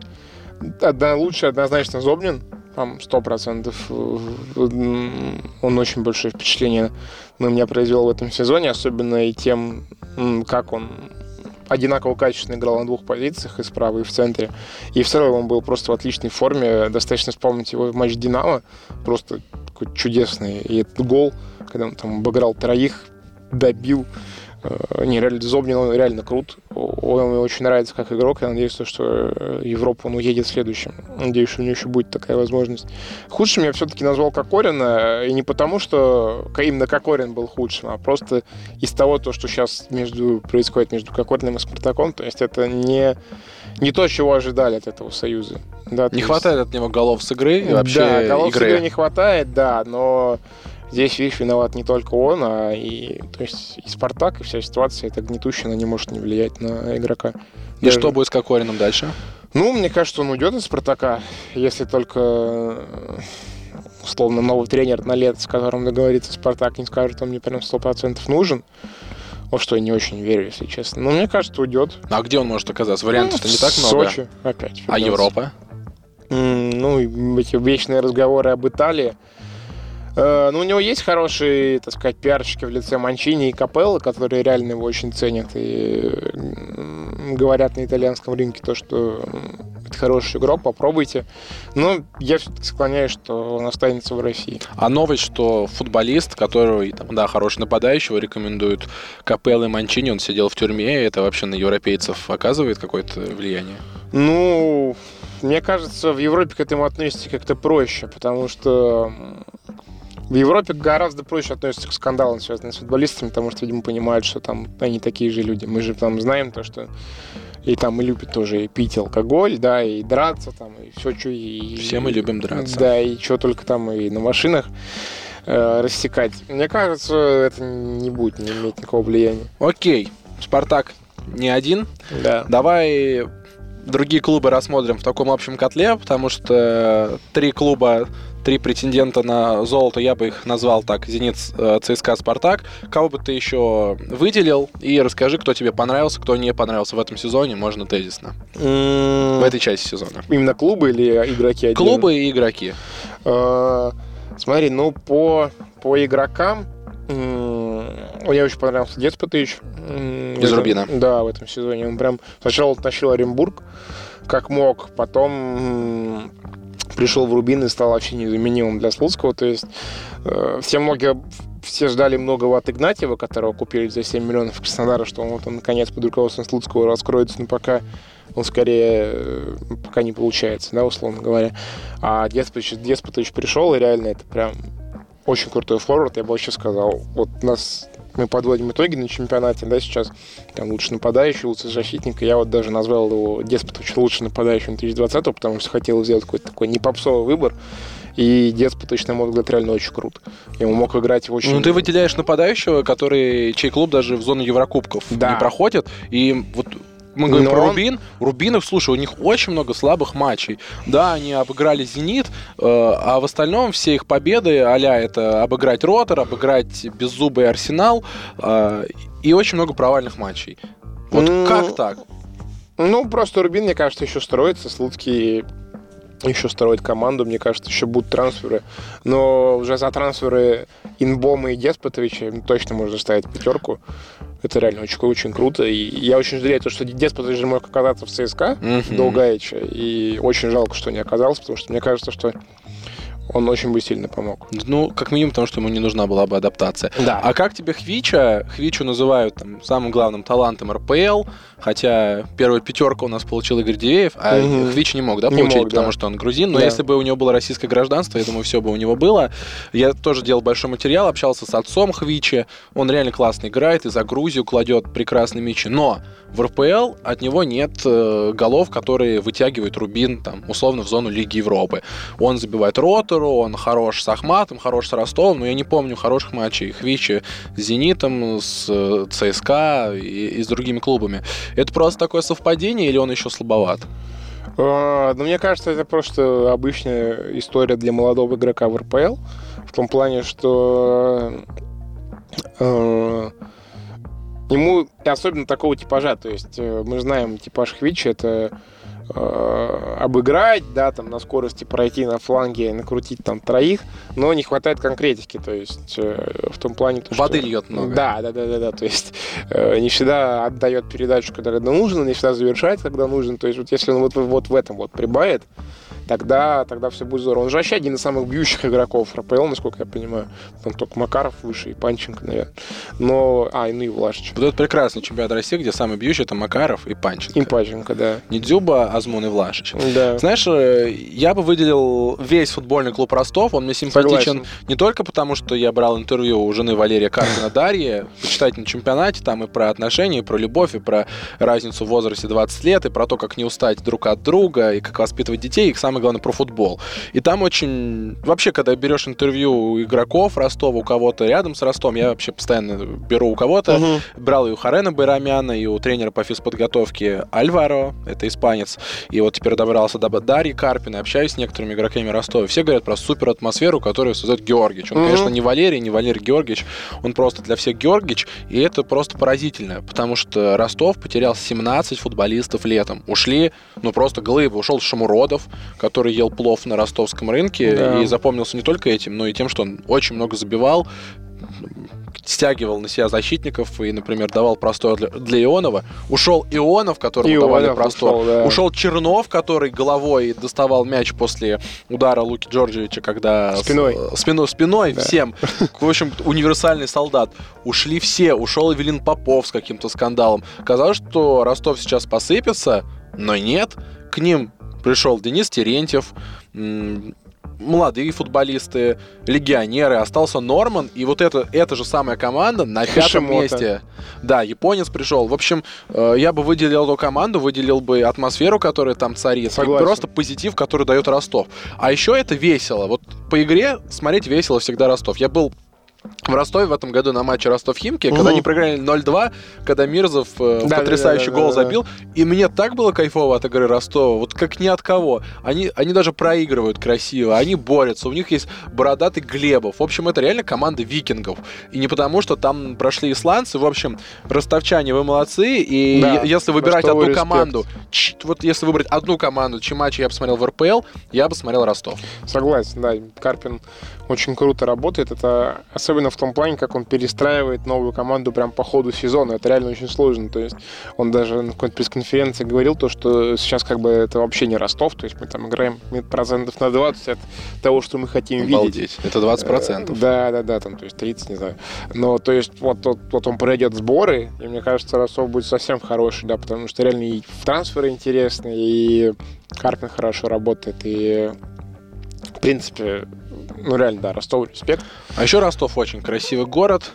одна- Лучше однозначно Зобнин, там сто процентов. Он очень большое впечатление на меня произвел в этом сезоне, особенно и тем, как он одинаково качественно играл на двух позициях, и справа, и в центре. И в целом он был просто в отличной форме. Достаточно вспомнить его матч «Динамо». Просто такой чудесный. И этот гол, когда он там обыграл троих, добил. Э, Не, реально, Зобнин, он реально крут. Он мне очень нравится как игрок. Я надеюсь, то, что э, Европу он уедет следующим. Надеюсь, что у него еще будет такая возможность. Худшим я все-таки назвал Кокорина. И не потому, что именно Кокорин был худшим, а просто из того, то, что сейчас между, происходит между Кокориным и Спартаком. То есть это не, не то, чего ожидали от этого союза. Да, Не есть- хватает от него голов с игры и вообще да, голов с игры. игры не хватает, да, но здесь, видишь, виноват не только он, а и, то есть, и Спартак, и вся ситуация, это гнетущая, она не может не влиять на игрока. И Даже- что будет с Кокорином дальше? Ну, мне кажется, он уйдет из Спартака, если только условно новый тренер на лет, с которым договорится Спартак, не скажет, он мне прям сто процентов нужен. Во что я не очень верю, если честно. Но мне кажется, уйдет. А где он может оказаться? Вариантов-то не так много. Сочи опять. А вернется. Европа? М, Ну, эти вечные разговоры об Италии. Э, Ну, у него есть хорошие, так сказать, пиарщики в лице Манчини и Капеллы, которые реально его очень ценят и говорят на итальянском рынке то, что это хороший игрок, попробуйте. Но я все-таки склоняюсь, что он останется в России. А новость, что футболист, который, да, хороший нападающий, его рекомендуют Капелло и Манчини, он сидел в тюрьме, это вообще на европейцев оказывает какое-то влияние? Ну, мне кажется, в Европе к этому относятся как-то проще, потому что В Европе гораздо проще относятся к скандалам, связанным с футболистами, потому что, видимо, понимают, что там они такие же люди. Мы же там знаем то, что и там мы любят тоже и пить алкоголь, да, и драться там, и все, что... И, Все мы любим драться. Да, и что только там и на машинах э, рассекать. Мне кажется, это не будет не иметь никакого влияния. Окей, Спартак не один. Да. Давай другие клубы рассмотрим в таком общем котле, потому что три клуба, три претендента на золото, я бы их назвал так, Зенит, э, ЦСКА, Спартак. Кого бы ты еще выделил? И расскажи, кто тебе понравился, кто не понравился в этом сезоне, можно тезисно. В этой части сезона. Именно клубы или игроки отдельно? Клубы и игроки. Э, Смотри, ну по, по игрокам мне очень понравился в Из этом- Рубина. Да, в этом сезоне. Он прям сначала тащил Оренбург, как мог, потом пришел в Рубин и стал вообще незаменимым для Слуцкого. То есть э, все многие все ждали многого от Игнатьева, которого купили за 7 миллионов Краснодара, что он, вот он наконец под руководством Слуцкого раскроется, но пока он скорее э, пока не получается, да, условно говоря. А Деспотович, Деспотович пришел, и реально это прям очень крутой форвард, я бы вообще сказал. Вот нас мы подводим итоги на чемпионате, да, сейчас там лучший нападающий, лучший защитник. и Я вот даже назвал его Деспотович лучший нападающим 2020 потому что хотел сделать какой-то такой непопсовый выбор. И Деспотович, на мой взгляд, реально очень крут. Ему мог играть очень... Ну, ты выделяешь нападающего, который, чей клуб даже в зону Еврокубков Да. не проходит. И вот мы говорим Но про он- Рубин. Рубинов, слушай, у них очень много слабых матчей. Да, они обыграли «Зенит», э, а в остальном все их победы а это обыграть «Ротор», обыграть беззубый «Арсенал» э, и очень много провальных матчей. Вот Ну, как так? Ну, просто Рубин, мне кажется, еще строится. Слуцкий еще строит команду, мне кажется, еще будут трансферы. Но уже за трансферы Инбома и Деспотовича им точно можно ставить пятерку. Это реально очень, очень круто. И я очень жалею, то, что Деспотович же мог оказаться в ЦСКА Мгм. до Гаича. И очень жалко, что не оказался, потому что мне кажется, что он очень бы сильно помог. Ну, как минимум, потому что ему не нужна была бы адаптация. Да. А как тебе Хвича? Хвичу называют там, самым главным талантом РПЛ, хотя первую пятерку у нас получил Игорь Дивеев, а Мгм. Хвич не мог, да, Не получить, мог, да. потому что он грузин. Но Да. если бы у него было российское гражданство, я думаю, все бы у него было. Я тоже делал большой материал, общался с отцом Хвичи. Он реально классно играет, и за Грузию кладет прекрасные мячи. Но в РПЛ от него нет э, голов, которые вытягивают Рубин, там, условно, в зону Лиги Европы. Он забивает ротору, он хорош с Ахматом, хорош с Ростовом, но я не помню хороших матчей Хвичи с Зенитом, с э, ЦСКА и, и с другими клубами. Это просто такое совпадение или он еще слабоват? А, Ну, мне кажется, это просто обычная история для молодого игрока в РПЛ. В том плане, что э, ему особенно такого типажа. То есть э, мы знаем типаж Хвича это обыграть, да, там на скорости пройти на фланге, накрутить там троих, но не хватает конкретики, то есть э, в том плане... То, Воды что- льет много. Да, да, да, да, да, то есть э, не всегда отдает передачу, когда нужно, не всегда завершает, когда нужно, то есть вот если он вот, вот в этом вот прибавит, тогда, тогда все будет здорово. Он же вообще один из самых бьющих игроков РПЛ, насколько я понимаю. Там только Макаров выше и Панченко, наверное. Но, а, и ну и Влашич. Вот это прекрасный чемпионат России, где самый бьющий это Макаров и Панченко. И Панченко, да. Не Дзюба, Азмун и Влашич. Да. Знаешь, э, я бы выделил весь футбольный клуб Ростов. Он мне симпатичен Согласен. не только потому, что я брал интервью у жены Валерия Карпина Дарьи, почитать на чемпионате, там и про отношения, и про любовь, и про разницу в возрасте 20 лет, и про то, как не устать друг от друга, и как воспитывать детей, и самое главное, про футбол. И там очень... Вообще, когда берешь интервью у игроков Ростова, у кого-то рядом с Ростом, я вообще постоянно беру у кого-то, Мгм. Брал и у Харена Байрамяна, и у тренера по физподготовке Альваро, это испанец. И вот теперь добрался до Дарьи Карпина, общаюсь с некоторыми игроками Ростова. Все говорят про супер атмосферу, которую создает Георгич. Он, Мгм. конечно, не Валерий, не Валерий Георгич, он просто для всех Георгич, и это просто поразительно, потому что Ростов потерял 17 футболистов летом. Ушли, ну просто глыбы. Ушел Шамуродов, который ел плов на ростовском рынке, Да. и запомнился не только этим, но и тем, что он очень много забивал, стягивал на себя защитников и, например, давал простор для, для Ионова. Ушел Ионов, которому Ионов давали простор. ушел, да. Ушел Чернов, который головой доставал мяч после удара Луки Джорджевича, когда... с- Спиной. э, спиной, спиной Да. всем. В общем, универсальный солдат. Ушли все. Ушел Эвелин Попов с каким-то скандалом. Казалось, что Ростов сейчас посыпется, но нет. К ним пришел Денис Терентьев, молодые футболисты, легионеры, остался Норман, и вот это, эта же самая команда на пятом Хашимото. месте. Да, японец пришел. В общем, э, я бы выделил эту команду, выделил бы атмосферу, которая там царит, и Согласен. просто позитив, который дает Ростов. А еще это весело. Вот по игре смотреть весело всегда Ростов. Я был в Ростове в этом году на матче Ростов-Химки, когда Мгм. они проиграли 0-2, когда Мирзов э, Да, потрясающий да, да, гол да, забил. И мне так было кайфово от игры Ростова, вот как ни от кого. Они, они даже проигрывают красиво, они борются, у них есть бородатый Глебов. В общем, это реально команда викингов. И не потому, что там прошли исландцы. В общем, ростовчане, вы молодцы. И Да, если выбирать одну респект. команду, ч- вот если выбрать одну команду, чьи матчи я посмотрел в РПЛ, я бы смотрел Ростов. Согласен, да. Карпин очень круто работает. Это особенно в том плане, как он перестраивает новую команду прям по ходу сезона. Это реально очень сложно. То есть он даже на какой-то пресс-конференции говорил то, что сейчас как бы это вообще не Ростов. То есть мы там играем процентов на 20 от того, что мы хотим видеть. Обалдеть. Это 20%. Э, Да, да, да, там, то есть 30, не знаю. Но, то есть, вот, вот, вот он пройдет сборы, и мне кажется, Ростов будет совсем хороший, да, потому что реально и трансферы интересные, и Карпин хорошо работает, и, в принципе, ну, реально, да, Ростов респект. А еще Ростов очень красивый город,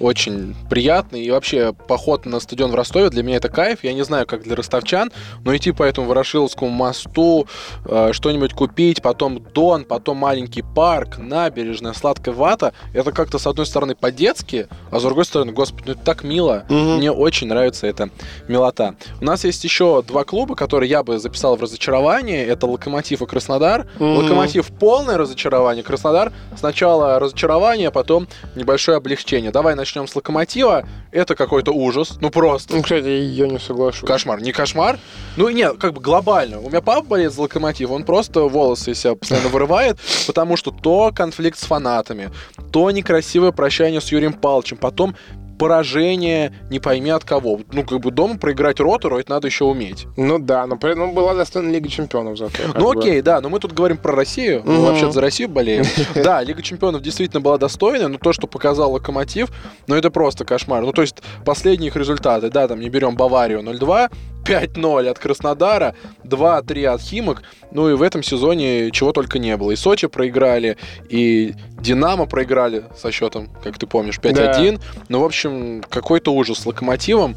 очень приятный. И вообще, поход на стадион в Ростове для меня это кайф. Я не знаю, как для ростовчан, но идти по этому Ворошиловскому мосту, э, что-нибудь купить, потом Дон, потом маленький парк, набережная, сладкая вата, это как-то, с одной стороны, по-детски, а с другой стороны, господи, ну это так мило. Мгм. Мне очень нравится эта милота. У нас есть еще два клуба, которые я бы записал в разочарование. Это Локомотив и Краснодар. Мгм. Локомотив полное разочарование. Краснодар сначала разочарование, а потом небольшое облегчение. Давай начнем с Локомотива. Это какой-то ужас. Ну просто. Ну, кстати, я не соглашусь. Кошмар. Не кошмар? Ну, нет, как бы глобально. У меня папа болеет за локомотив, он просто волосы из себя постоянно вырывает, потому что то конфликт с фанатами, то некрасивое прощание с Юрием Павловичем, потом поражение, не пойми от кого. Ну, как бы дома проиграть ротору, это надо еще уметь. Ну да, но при этом была достойна Лига Чемпионов зато. Ну бы. окей, да, но мы тут говорим про Россию, мы вообще за Россию болеем. Да, Лига Чемпионов действительно была достойная, но то, что показал Локомотив, ну это просто кошмар. Ну то есть последние их результаты, да, там не берем Баварию 0-2, 5-0 от Краснодара, 2-3 от Химок, ну и в этом сезоне чего только не было. И Сочи проиграли, и Динамо проиграли со счетом, как ты помнишь, 5-1. Ну, в общем, какой-то ужас с Локомотивом.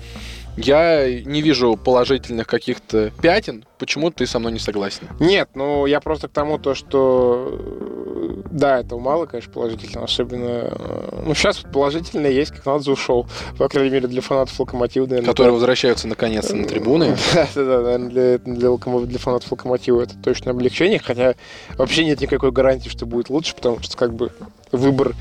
Я не вижу положительных каких-то пятен. Почему ты со мной не согласен? Нет, ну я просто к тому, то, что да, этого мало, конечно, положительного. Особенно, э, ну сейчас положительно есть, как Надзу ушел, по крайней мере, для фанатов Локомотива, наверное. которые возвращаются наконец-то на трибуны. Да, да, да, наверное, для, для, для фанатов Локомотива это точно облегчение, хотя вообще нет никакой гарантии, что будет лучше, потому что как бы выбор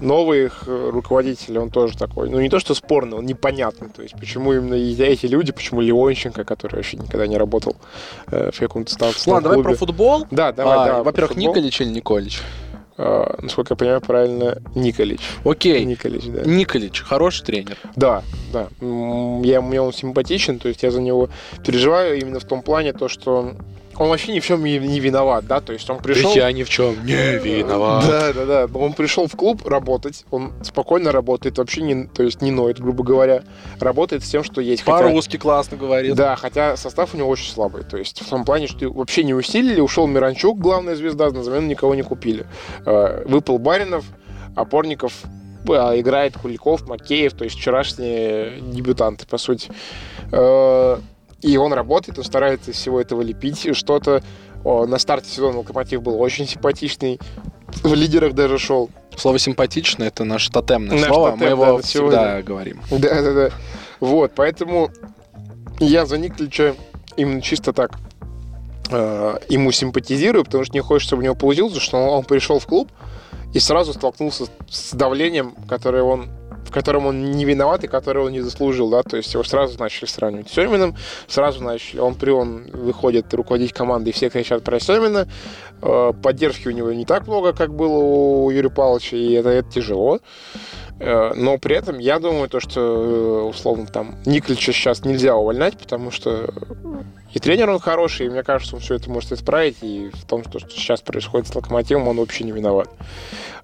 новых э, руководителей, он тоже такой, ну не то, что спорный, он непонятный, то есть почему именно эти люди, почему Леонченко, который вообще никогда не работал э, в каком-то статусном Ладно, давай про футбол. Да, давай, А, давай. Во-первых. Николич или Николич? А, насколько я понимаю, правильно, Николич. Окей. Николич, да. Николич, хороший тренер. Да, да. Я, мне он симпатичен, то есть я за него переживаю именно в том плане, то, что он вообще ни в чем не, виноват, да, то есть он пришел... Я ни в чем не виноват. Да, да, да. Он пришел в клуб работать, он спокойно работает, вообще не, то есть не ноет, грубо говоря, работает с тем, что есть. Хотя- По-русски классно говорит. Да, хотя состав у него очень слабый. То есть в том плане, что вообще не усилили, ушел Миранчук, главная звезда, на замену никого не купили. Э, Выпал Баринов, опорников э, играет Куликов, Макеев, то есть вчерашние дебютанты, по сути. И он работает, он старается из всего этого лепить что-то. На старте сезона Локомотив был очень симпатичный, в лидерах даже шел. Слово симпатично это наше тотемное Наш слово. тотем, Мы его да, всегда сегодня. говорим. Да, да, да. Вот, поэтому я за Николича именно чисто так э, ему симпатизирую, потому что не хочется, чтобы у него получилось, что он, он пришел в клуб и сразу столкнулся с давлением, которое он в котором он не виноват и которое он не заслужил, да, то есть его сразу начали сравнивать с Семиным, сразу начали, он при он выходит руководить командой, все кричат про Семина, Э, поддержки у него не так много, как было у Юрия Павловича, и это, это тяжело, но при этом я думаю, то, что э, условно там Николича сейчас нельзя увольнять, потому что и тренер он хороший, и мне кажется, он все это может исправить, и в том, что сейчас происходит с Локомотивом, он вообще не виноват.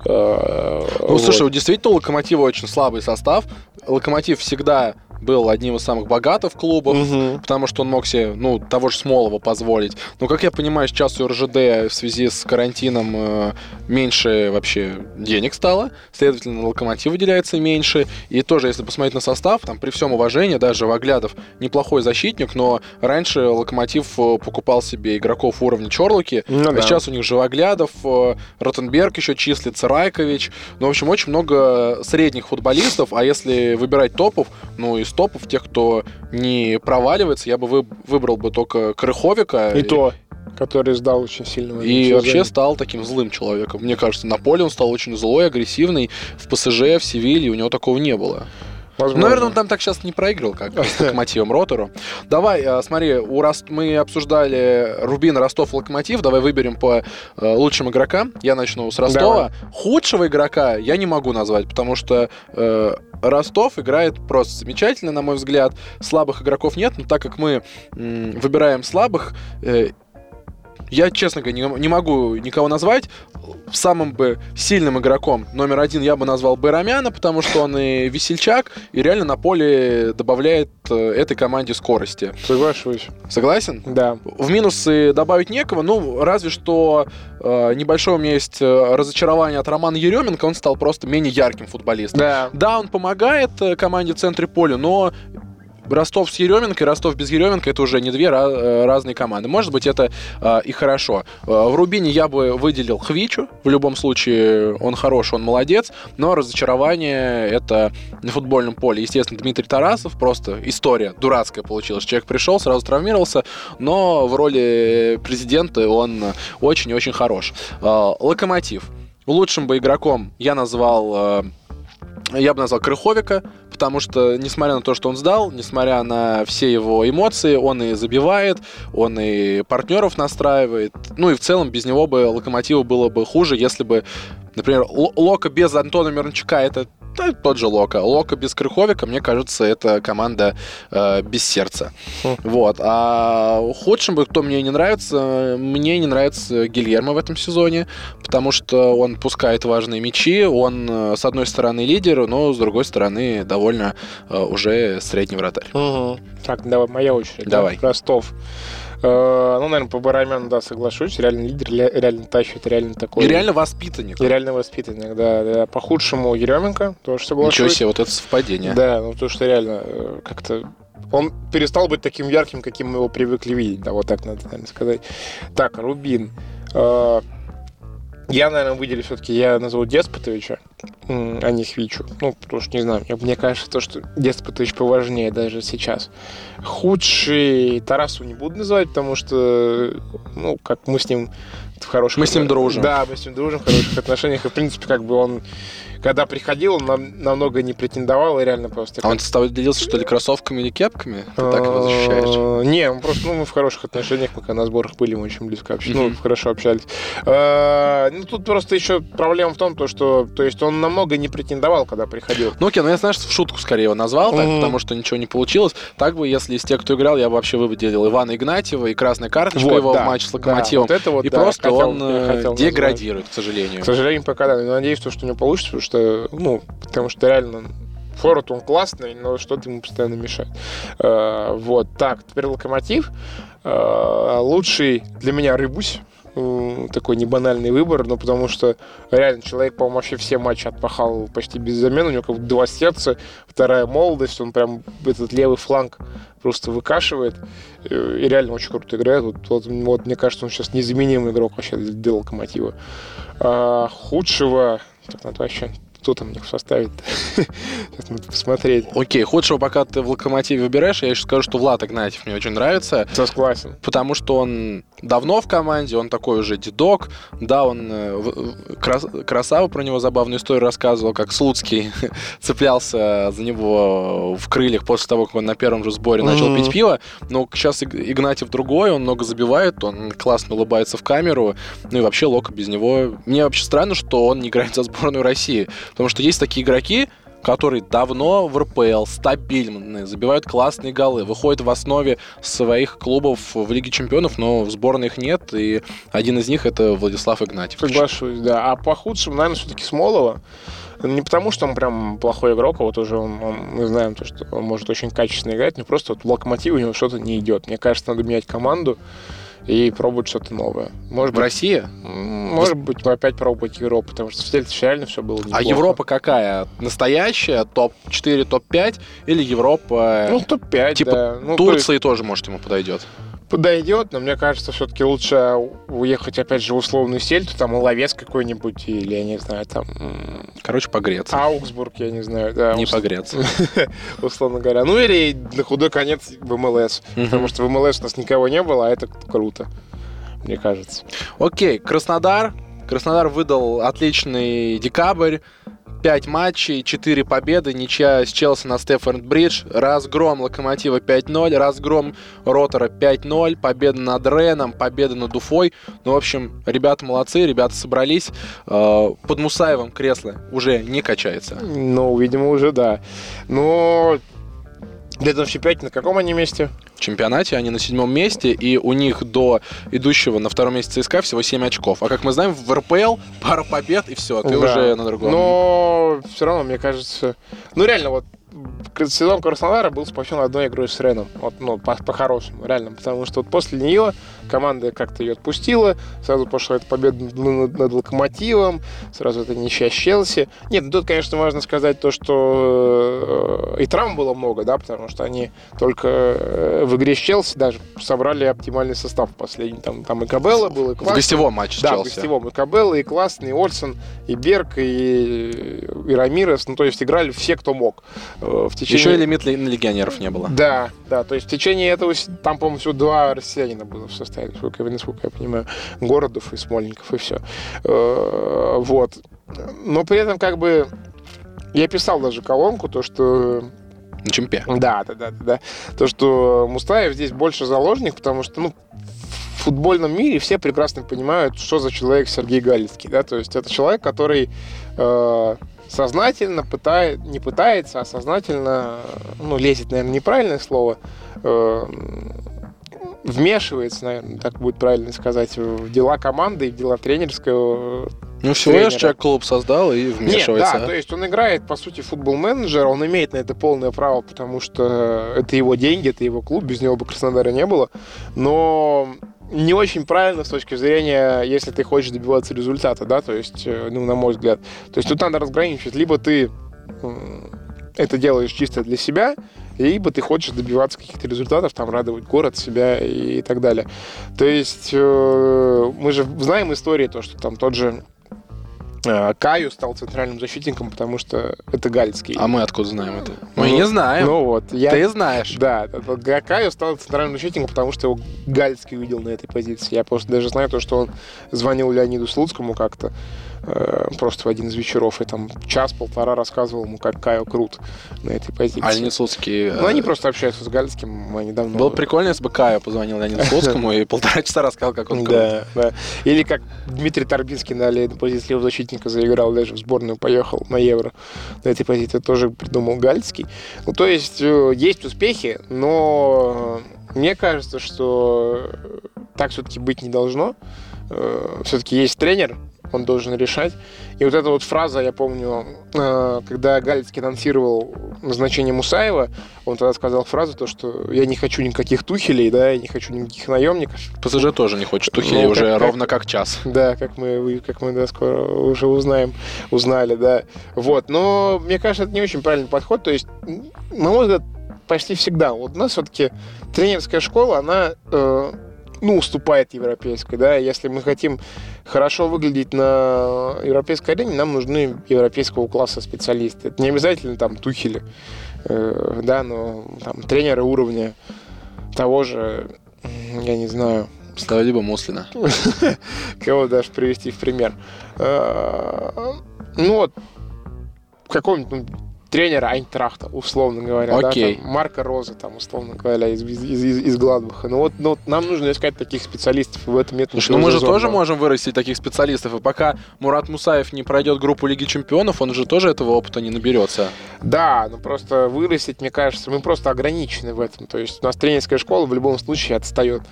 Э, Ну, вот. слушай, действительно, у Локомотива очень слабый состав. Локомотив всегда был одним из самых богатых клубов, Мгм. потому что он мог себе, ну, того же Смолова позволить. Но, как я понимаю, сейчас у РЖД в связи с карантином э, меньше вообще денег стало, следовательно, на Локомотив выделяется меньше. И тоже, если посмотреть на состав, там, при всем уважении, даже Ваглядов неплохой защитник, но раньше Локомотив э, покупал себе игроков уровня Чорлоки, Ну а да. сейчас у них Живоглядов, э, Ротенберг еще числится, Райкович. Ну, в общем, очень много средних футболистов, а если выбирать топов, ну, из топов, тех, кто не проваливается, я бы вы- выбрал бы только Крыховика. И то, который сдал очень сильно. И вообще стал таким злым человеком. Мне кажется, на поле он стал очень злой, агрессивный. В ПСЖ, в Севилье у него такого не было. Возможно. Наверное, он там так сейчас не проиграл, как с Локомотивом Ротору. Давай, э, смотри, у Рост... мы обсуждали Рубин, Ростов, Локомотив. Давай выберем по э, лучшим игрокам. Я начну с Ростова. Худшего игрока я не могу назвать, потому что э, Ростов играет просто замечательно, на мой взгляд. Слабых игроков нет, но так как мы м, выбираем слабых, э, я, честно говоря, не, не могу никого назвать. Самым бы сильным игроком номер один я бы назвал Байрамяна, потому что он и весельчак, и реально на поле добавляет э, этой команде скорости. Соглашусь. Согласен? Да. В минусы добавить некого, ну, разве что э, небольшое у меня есть э, разочарование от Романа Еременко, он стал просто менее ярким футболистом. Да. Да, он помогает э, команде в центре поля, но Ростов с Еременко и Ростов без Еременко это уже не две э, разные команды. Может быть, это э, и хорошо. Э, в Рубине я бы выделил Хвичу. В любом случае, он хорош, он молодец. Но разочарование это на футбольном поле. Естественно, Дмитрий Тарасов. Просто история дурацкая получилась. Человек пришел, сразу травмировался, но в роли президента он очень и очень хорош. Э, Локомотив. Лучшим бы игроком я назвал я бы назвал Крыховика, потому что, несмотря на то, что он сдал, несмотря на все его эмоции, он и забивает, он и партнеров настраивает. Ну и в целом без него бы Локомотиву было бы хуже, если бы, например, Лока без Антона Мирончука это да, тот же Лока. Лока без Крыховика, мне кажется, это команда э, без сердца. Хм. Вот. А худшим бы, кто мне не нравится, мне не нравится Гильермо в этом сезоне, потому что он пускает важные мячи, он э, с одной стороны лидер, но с другой стороны довольно э, уже средний вратарь. Мгм. Так, давай, моя очередь. Давай. Да? Ростов. Э, ну, наверное, по Барамяну, да, соглашусь. Реально лидер, ре- реально тащит, реально такой... И реально воспитанник. И реально воспитанник, да, да. По худшему Еременко, тоже соглашусь. Ничего себе, вот это совпадение. Да, ну то, что реально э, как-то он перестал быть таким ярким, каким мы его привыкли видеть, да, вот так надо, наверное, сказать. Так, Рубин. Я, наверное, выделю все-таки, я назову Деспотовича, а не Хвичу. Ну, потому что, не знаю, мне- мне кажется, то, что Деспотович поважнее даже сейчас. Худший Тарасу не буду называть, потому что, ну, как мы с ним в хороших... Мы с ним дружим. Да, мы с ним дружим, в хороших отношениях. И, в принципе, как бы он, когда приходил, он нам, намного не претендовал, и реально просто... А он с тобой делился, что ли, кроссовками или кепками? Ты так его защищаешь? А, Не, он просто, ну, мы в хороших отношениях, мы когда на сборах были, мы очень близко общались, ну, хорошо общались. А, Ну, тут просто еще проблема в том, то, что, то есть он намного не претендовал, когда приходил. Ну окей, ну я, знаешь, в шутку скорее его назвал, так, потому что ничего не получилось. Так бы, если из тех, кто играл, я бы вообще выделил Ивана Игнатьева и красная карточка его в матче с Локомотивом. и просто он э, деградирует, к сожалению. К сожалению, пока да. Но надеюсь, то, что у него получится, потому что, ну, потому что реально форвард он классный, но что-то ему постоянно мешает. Э, вот, так, теперь Локомотив. Э, лучший для меня Рыбусь. Такой небанальный выбор, но потому что реально человек, по-моему, вообще все матчи отпахал почти без замен. У него как бы два сердца, вторая молодость, он прям этот левый фланг просто выкашивает. Э, И реально очень круто играет. Вот, вот, вот мне кажется, он сейчас незаменимый игрок вообще для, для Локомотива. А, худшего... Так, надо вообще... Кто там их составит? Сейчас надо посмотреть. Окей, худшего пока ты в Локомотиве выбираешь, я еще скажу, что Влад Игнатьев мне очень нравится, Согласен. потому что он давно в команде, он такой уже дедок, да, он э, крас- красава про него забавную историю рассказывал, как Слуцкий цеплялся за него в крыльях после того, как он на первом же сборе начал Мгм. пить пиво, но сейчас Иг- Игнатьев другой, он много забивает, он классно улыбается в камеру, ну и вообще Лока без него... Мне вообще странно, что он не играет за сборную России, потому что есть такие игроки, который давно в РПЛ, стабильный, забивают классные голы, выходит в основе своих клубов в Лиге Чемпионов, но в сборной их нет, и один из них это Владислав Игнатьев. Соглашусь, да. А по худшим, наверное, все-таки Смолова. Не потому, что он прям плохой игрок, а вот уже он, он, мы знаем, то, что он может очень качественно играть, но просто вот в локомотив у него что-то не идет. Мне кажется, надо менять команду и пробовать что-то новое. Может в быть, России? Может быть, опять пробовать Европу, потому что в Сельце реально все было неплохо. А Европа какая? Настоящая? Топ-4, топ-5? Или Европа? Ну, топ-5, Типа да. Ну, Турции то есть... тоже, может, ему подойдет подойдет, но мне кажется, все-таки лучше уехать, опять же, в условную сельту, там, Ловец какой-нибудь, или, я не знаю, там... Короче, погреться. Аугсбург, я не знаю, да. Не погреться. Условно говоря. Ну, или на худой конец в МЛС, потому что в МЛС у нас никого не было, а это круто, мне кажется. Окей, Краснодар. Краснодар выдал отличный декабрь. 5 матчей, 4 победы, ничья с Челси на Стефорд Бридж, разгром Локомотива 5-0, разгром Ротора 5-0, победа над Реном, победа над Уфой. Ну, в общем, ребята молодцы, ребята собрались. Э, под Мусаевым кресло уже не качается. Ну, видимо, уже да. Но в чемпионате на каком они месте? В чемпионате они на седьмом месте, и у них до идущего на втором месте ЦСКА всего 7 очков. А как мы знаем, в РПЛ пара побед, и все, ты да. уже на другом. Но все равно, мне кажется... Ну, реально, вот сезон Краснодара был спасен одной игрой с Реном. Вот, ну, по-хорошему, по реально. Потому что вот после нее команда как-то ее отпустила, сразу пошла эта победа над, над Локомотивом, сразу это ничья Челси. Нет, ну тут, конечно, важно сказать то, что э, и травм было много, да, потому что они только э, в игре с Челси даже собрали оптимальный состав последний. Там, там и Кабелла был, и классный. В гостевом матче с да, Челси. в гостевом. И Кабелла, и Классный, и Ольсон, и Берг, и, и Рамирес. Ну, то есть играли все, кто мог. В течение... Еще и лимит на легионеров не было. Да, да. То есть в течение этого, там, по-моему, всего два россиянина было в составе насколько, насколько я понимаю, городов и Смольников, и все. Э, вот. Но при этом, как бы, я писал даже колонку, то, что на чемпе. Да, да, да, да. То, что Мустаев здесь больше заложник, потому что, ну, футбольном мире все прекрасно понимают, что за человек Сергей Галицкий, да, то есть это человек, который э, сознательно пытает, не пытается, а сознательно, ну, лезет, наверное, неправильное слово, э, вмешивается, наверное, так будет правильно сказать, в дела команды и в дела тренерского ну, всего лишь человек клуб создал и вмешивается. Нет, да, то есть он играет, по сути, футбол-менеджер, он имеет на это полное право, потому что это его деньги, это его клуб, без него бы Краснодара не было. Но не очень правильно с точки зрения, если ты хочешь добиваться результата, да, то есть, э, ну, на мой взгляд. То есть тут надо разграничивать, либо ты это делаешь чисто для себя, либо ты хочешь добиваться каких-то результатов, там, радовать город, себя и так далее. То есть э, мы же знаем истории, то, что там тот же Каю стал центральным защитником, потому что это Галицкий. А мы откуда знаем это? Мы ну, не знаем. Ну вот. Я, Ты знаешь. Да. Каю стал центральным защитником, потому что его Галицкий увидел на этой позиции. Я просто даже знаю то, что он звонил Леониду Слуцкому как-то Э, просто в один из вечеров и там час-полтора рассказывал ему, как Кайл крут на этой позиции. А Леонид Слуцкий... Ну, они просто общаются с Гальским, мы недавно... Было прикольно, если бы Кайл позвонил Леониду Слуцкому и полтора часа рассказал, как он крут. Да, да. Или как Дмитрий Торбинский на позиции левого защитника заиграл, даже в сборную поехал на Евро. На этой позиции тоже придумал Гальский. Ну, то есть, э, есть успехи, но мне кажется, что так все-таки быть не должно. Э, все-таки есть тренер, он должен решать. И вот эта вот фраза, я помню, э, когда Галицкий анонсировал назначение Мусаева, он тогда сказал фразу, то, что я не хочу никаких тухелей, да, я не хочу никаких наемников. ПСЖ тоже не хочет тухелей ну, уже как, ровно как час. Да, как мы, как мы да, скоро уже узнаем, узнали, да. Вот, но мне кажется, это не очень правильный подход, то есть, на мой взгляд, почти всегда. Вот у нас все-таки тренерская школа, она э, ну, уступает европейской, да, если мы хотим хорошо выглядеть на европейской арене, нам нужны европейского класса специалисты. Это не обязательно там тухели, э, да, но там тренеры уровня того же, я не знаю, либо Муслина. Кого даже привести в пример. Э, ну вот, ну, тренера Айнтрахта, условно говоря. Окей. Да, там, Марка Роза, там, условно говоря, из, из, из, из Гладбаха. Ну вот, ну, вот нам нужно искать таких специалистов, и в этом нет Слушай, ну мы же тоже можем вырастить таких специалистов, и пока Мурат Мусаев не пройдет группу Лиги Чемпионов, он же тоже этого опыта не наберется. Да, ну просто вырастить, мне кажется, мы просто ограничены в этом. То есть у нас тренерская школа в любом случае отстает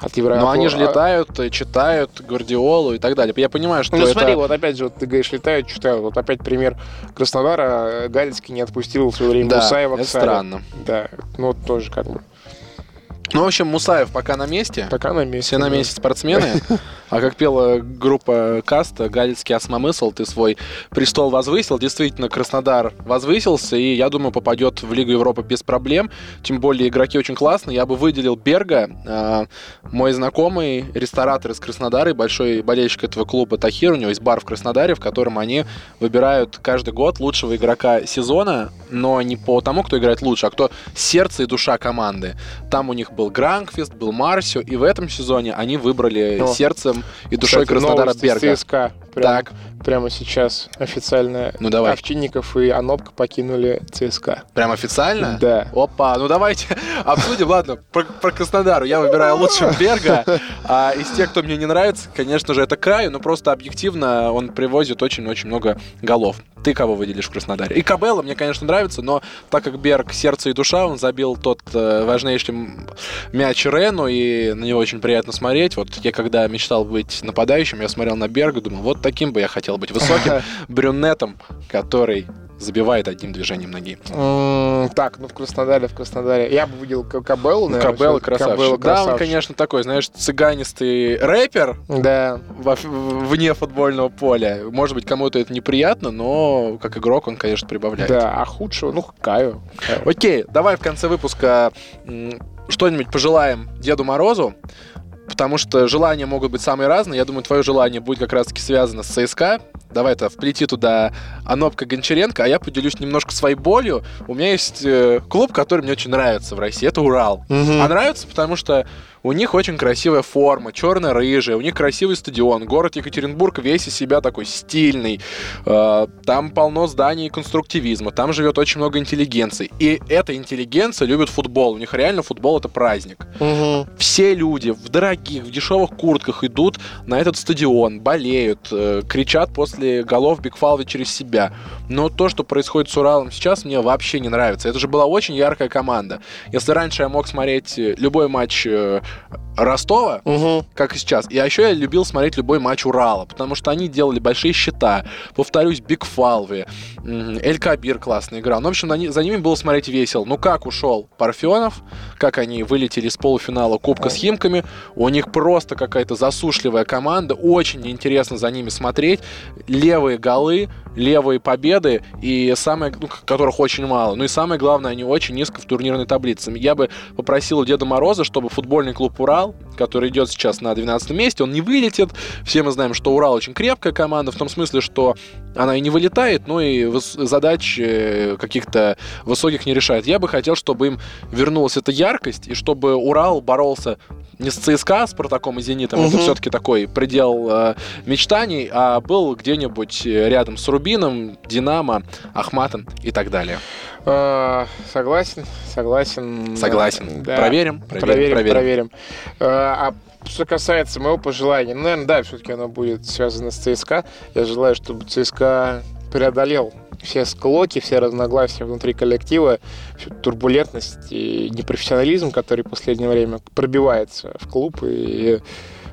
от Евро. Но они же летают, читают Гвардиолу и так далее. Я понимаю, что Ну это... смотри, вот опять же, вот ты говоришь, летают, читают. Вот опять пример Краснодара. Галицкий не отпустил в свое время Да, Мусаева к это странно. Да, ну вот тоже как бы. Ну, в общем, Мусаев пока на месте. Пока на месте. Все на месте спортсмены. А как пела группа Каста, Галицкий осмомысл, ты свой престол возвысил. Действительно, Краснодар возвысился, и, я думаю, попадет в Лигу Европы без проблем. Тем более, игроки очень классные. Я бы выделил Берга. А, Мой знакомый, ресторатор из Краснодара и большой болельщик этого клуба Тахир. У него есть бар в Краснодаре, в котором они выбирают каждый год лучшего игрока сезона, но не по тому, кто играет лучше, а кто сердце и душа команды. Там у них был Гранквист, был Марсио, и в этом сезоне они выбрали О. сердцем и душой Кстати, Краснодара Берга. ЦСКА. Прям- Так, Прямо сейчас официально ну давай. Овчинников и Анопка покинули ЦСКА. Прям официально? Да. Опа, ну давайте обсудим. Ладно, про, про Краснодар. Я выбираю лучшего Берга. А из тех, кто мне не нравится, конечно же, это Краю, но просто объективно он привозит очень-очень много голов. Ты кого выделишь в Краснодаре? И Кабелла мне, конечно, нравится, но так как Берг сердце и душа, он забил тот э, важнейший мяч Рену, и на него очень приятно смотреть. Вот я когда мечтал быть нападающим, я смотрел на Берга, думал, вот таким бы я хотел быть высоким брюнетом, который забивает одним движением ноги. Так, ну в Краснодаре, в Краснодаре. Я бы выделил К- Кабеллу, наверное. Кабелла красавчик. Кабелла Да, он, конечно, такой, знаешь, цыганистый рэпер Да. во- вне футбольного поля. Может быть, кому-то это неприятно, но как игрок он, конечно, прибавляет. Да, а худшего, ну, Каю. Окей, давай в конце выпуска что-нибудь пожелаем Деду Морозу, потому что желания могут быть самые разные. Я думаю, твое желание будет как раз-таки связано с ЦСКА. Давай это вплети туда Анопка Гончаренко, а я поделюсь немножко своей болью. У меня есть э, клуб, который мне очень нравится в России. Это Урал. Мгм. А нравится, потому что у них очень красивая форма, черно-рыжая, у них красивый стадион. Город Екатеринбург весь из себя такой стильный. Э, Там полно зданий конструктивизма, там живет очень много интеллигенции. И эта интеллигенция любит футбол. У них реально футбол это праздник. Мгм. Все люди в дорогих, в дешевых куртках идут на этот стадион, болеют, э, кричат после голов Бигфалви через себя. Но то, что происходит с Уралом сейчас, мне вообще не нравится. Это же была очень яркая команда. Если раньше я мог смотреть э, любой матч э, Ростова, Мгм. как и сейчас. И еще я любил смотреть любой матч Урала, потому что они делали большие счета. Повторюсь, Биг Фалви, Эль Кабир классно играл. Ну, в общем, за ними было смотреть весело. Ну, как ушел Парфенов, как они вылетели из полуфинала Кубка с Химками. У них просто какая-то засушливая команда. Очень интересно за ними смотреть. Левые голы, левые победы, и самое, ну, которых очень мало. Ну и самое главное, они очень низко в турнирной таблице. Я бы попросил у Деда Мороза, чтобы футбольный клуб «Урал», который идет сейчас на 12 месте, он не вылетит. Все мы знаем, что «Урал» очень крепкая команда, в том смысле, что она и не вылетает, но и задач э, каких-то высоких не решает. Я бы хотел, чтобы им вернулась эта яркость, и чтобы «Урал» боролся не с ЦСКА, с Спартаком и Зенитом, это Мгм. все-таки такой предел э, мечтаний, а был где-нибудь э, рядом с Рубином, Динамо, Ахматом и так далее. А, Согласен, согласен. Согласен. Да. Проверим, проверим, Проверим, проверим. проверим. А а что касается моего пожелания, ну, наверное, да, все-таки оно будет связано с ЦСКА. Я желаю, чтобы ЦСКА преодолел все склоки, все разногласия внутри коллектива, всю турбулентность и непрофессионализм, который в последнее время пробивается в клуб и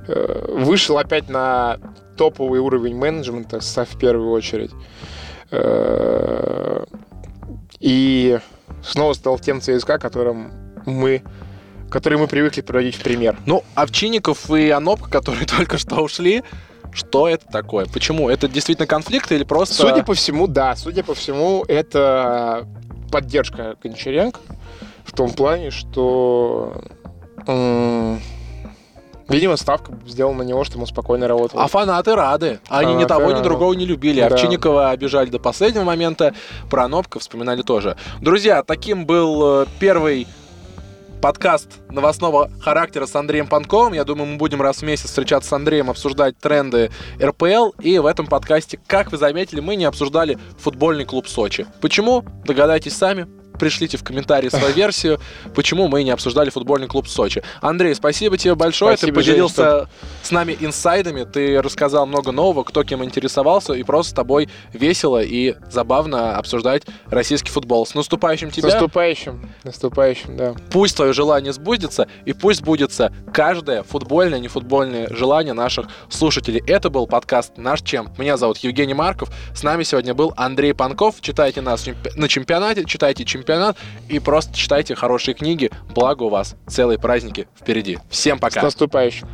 э, вышел опять на топовый уровень менеджмента в первую очередь. Э, И снова стал тем ЦСКА, которым мы который мы привыкли приводить в пример. Ну, Овчинников и Анопка, которые только что ушли, что это такое? Почему? Это действительно конфликт или просто... Судя по всему, да, судя по всему, это поддержка Гончаренко в том плане, что видимо, ставка сделана на него, чтобы он спокойно работал. А фанаты рады. Они ни Фанаты того, ни другого не любили. Да. Овчинникова обижали до последнего момента. Про Анопка вспоминали тоже. Друзья, таким был э, первый подкаст новостного характера с Андреем Панковым. Я думаю, мы будем раз в месяц встречаться с Андреем, обсуждать тренды РПЛ. И в этом подкасте, как вы заметили, мы не обсуждали футбольный клуб Сочи. Почему? Догадайтесь сами пришлите в комментарии свою версию, почему мы не обсуждали футбольный клуб Сочи. Андрей, спасибо тебе большое. Спасибо, ты поделился Жень, что... с нами инсайдами, ты рассказал много нового, кто кем интересовался, и просто с тобой весело и забавно обсуждать российский футбол. С наступающим тебя. С наступающим. Наступающим, да. Пусть твое желание сбудется, и пусть сбудется каждое футбольное, нефутбольное желание наших слушателей. Это был подкаст «Наш чем». Меня зовут Евгений Марков. С нами сегодня был Андрей Панков. Читайте нас на чемпионате, читайте чемпионат чемпионат и просто читайте хорошие книги. Благо у вас целые праздники впереди. Всем пока. С наступающим.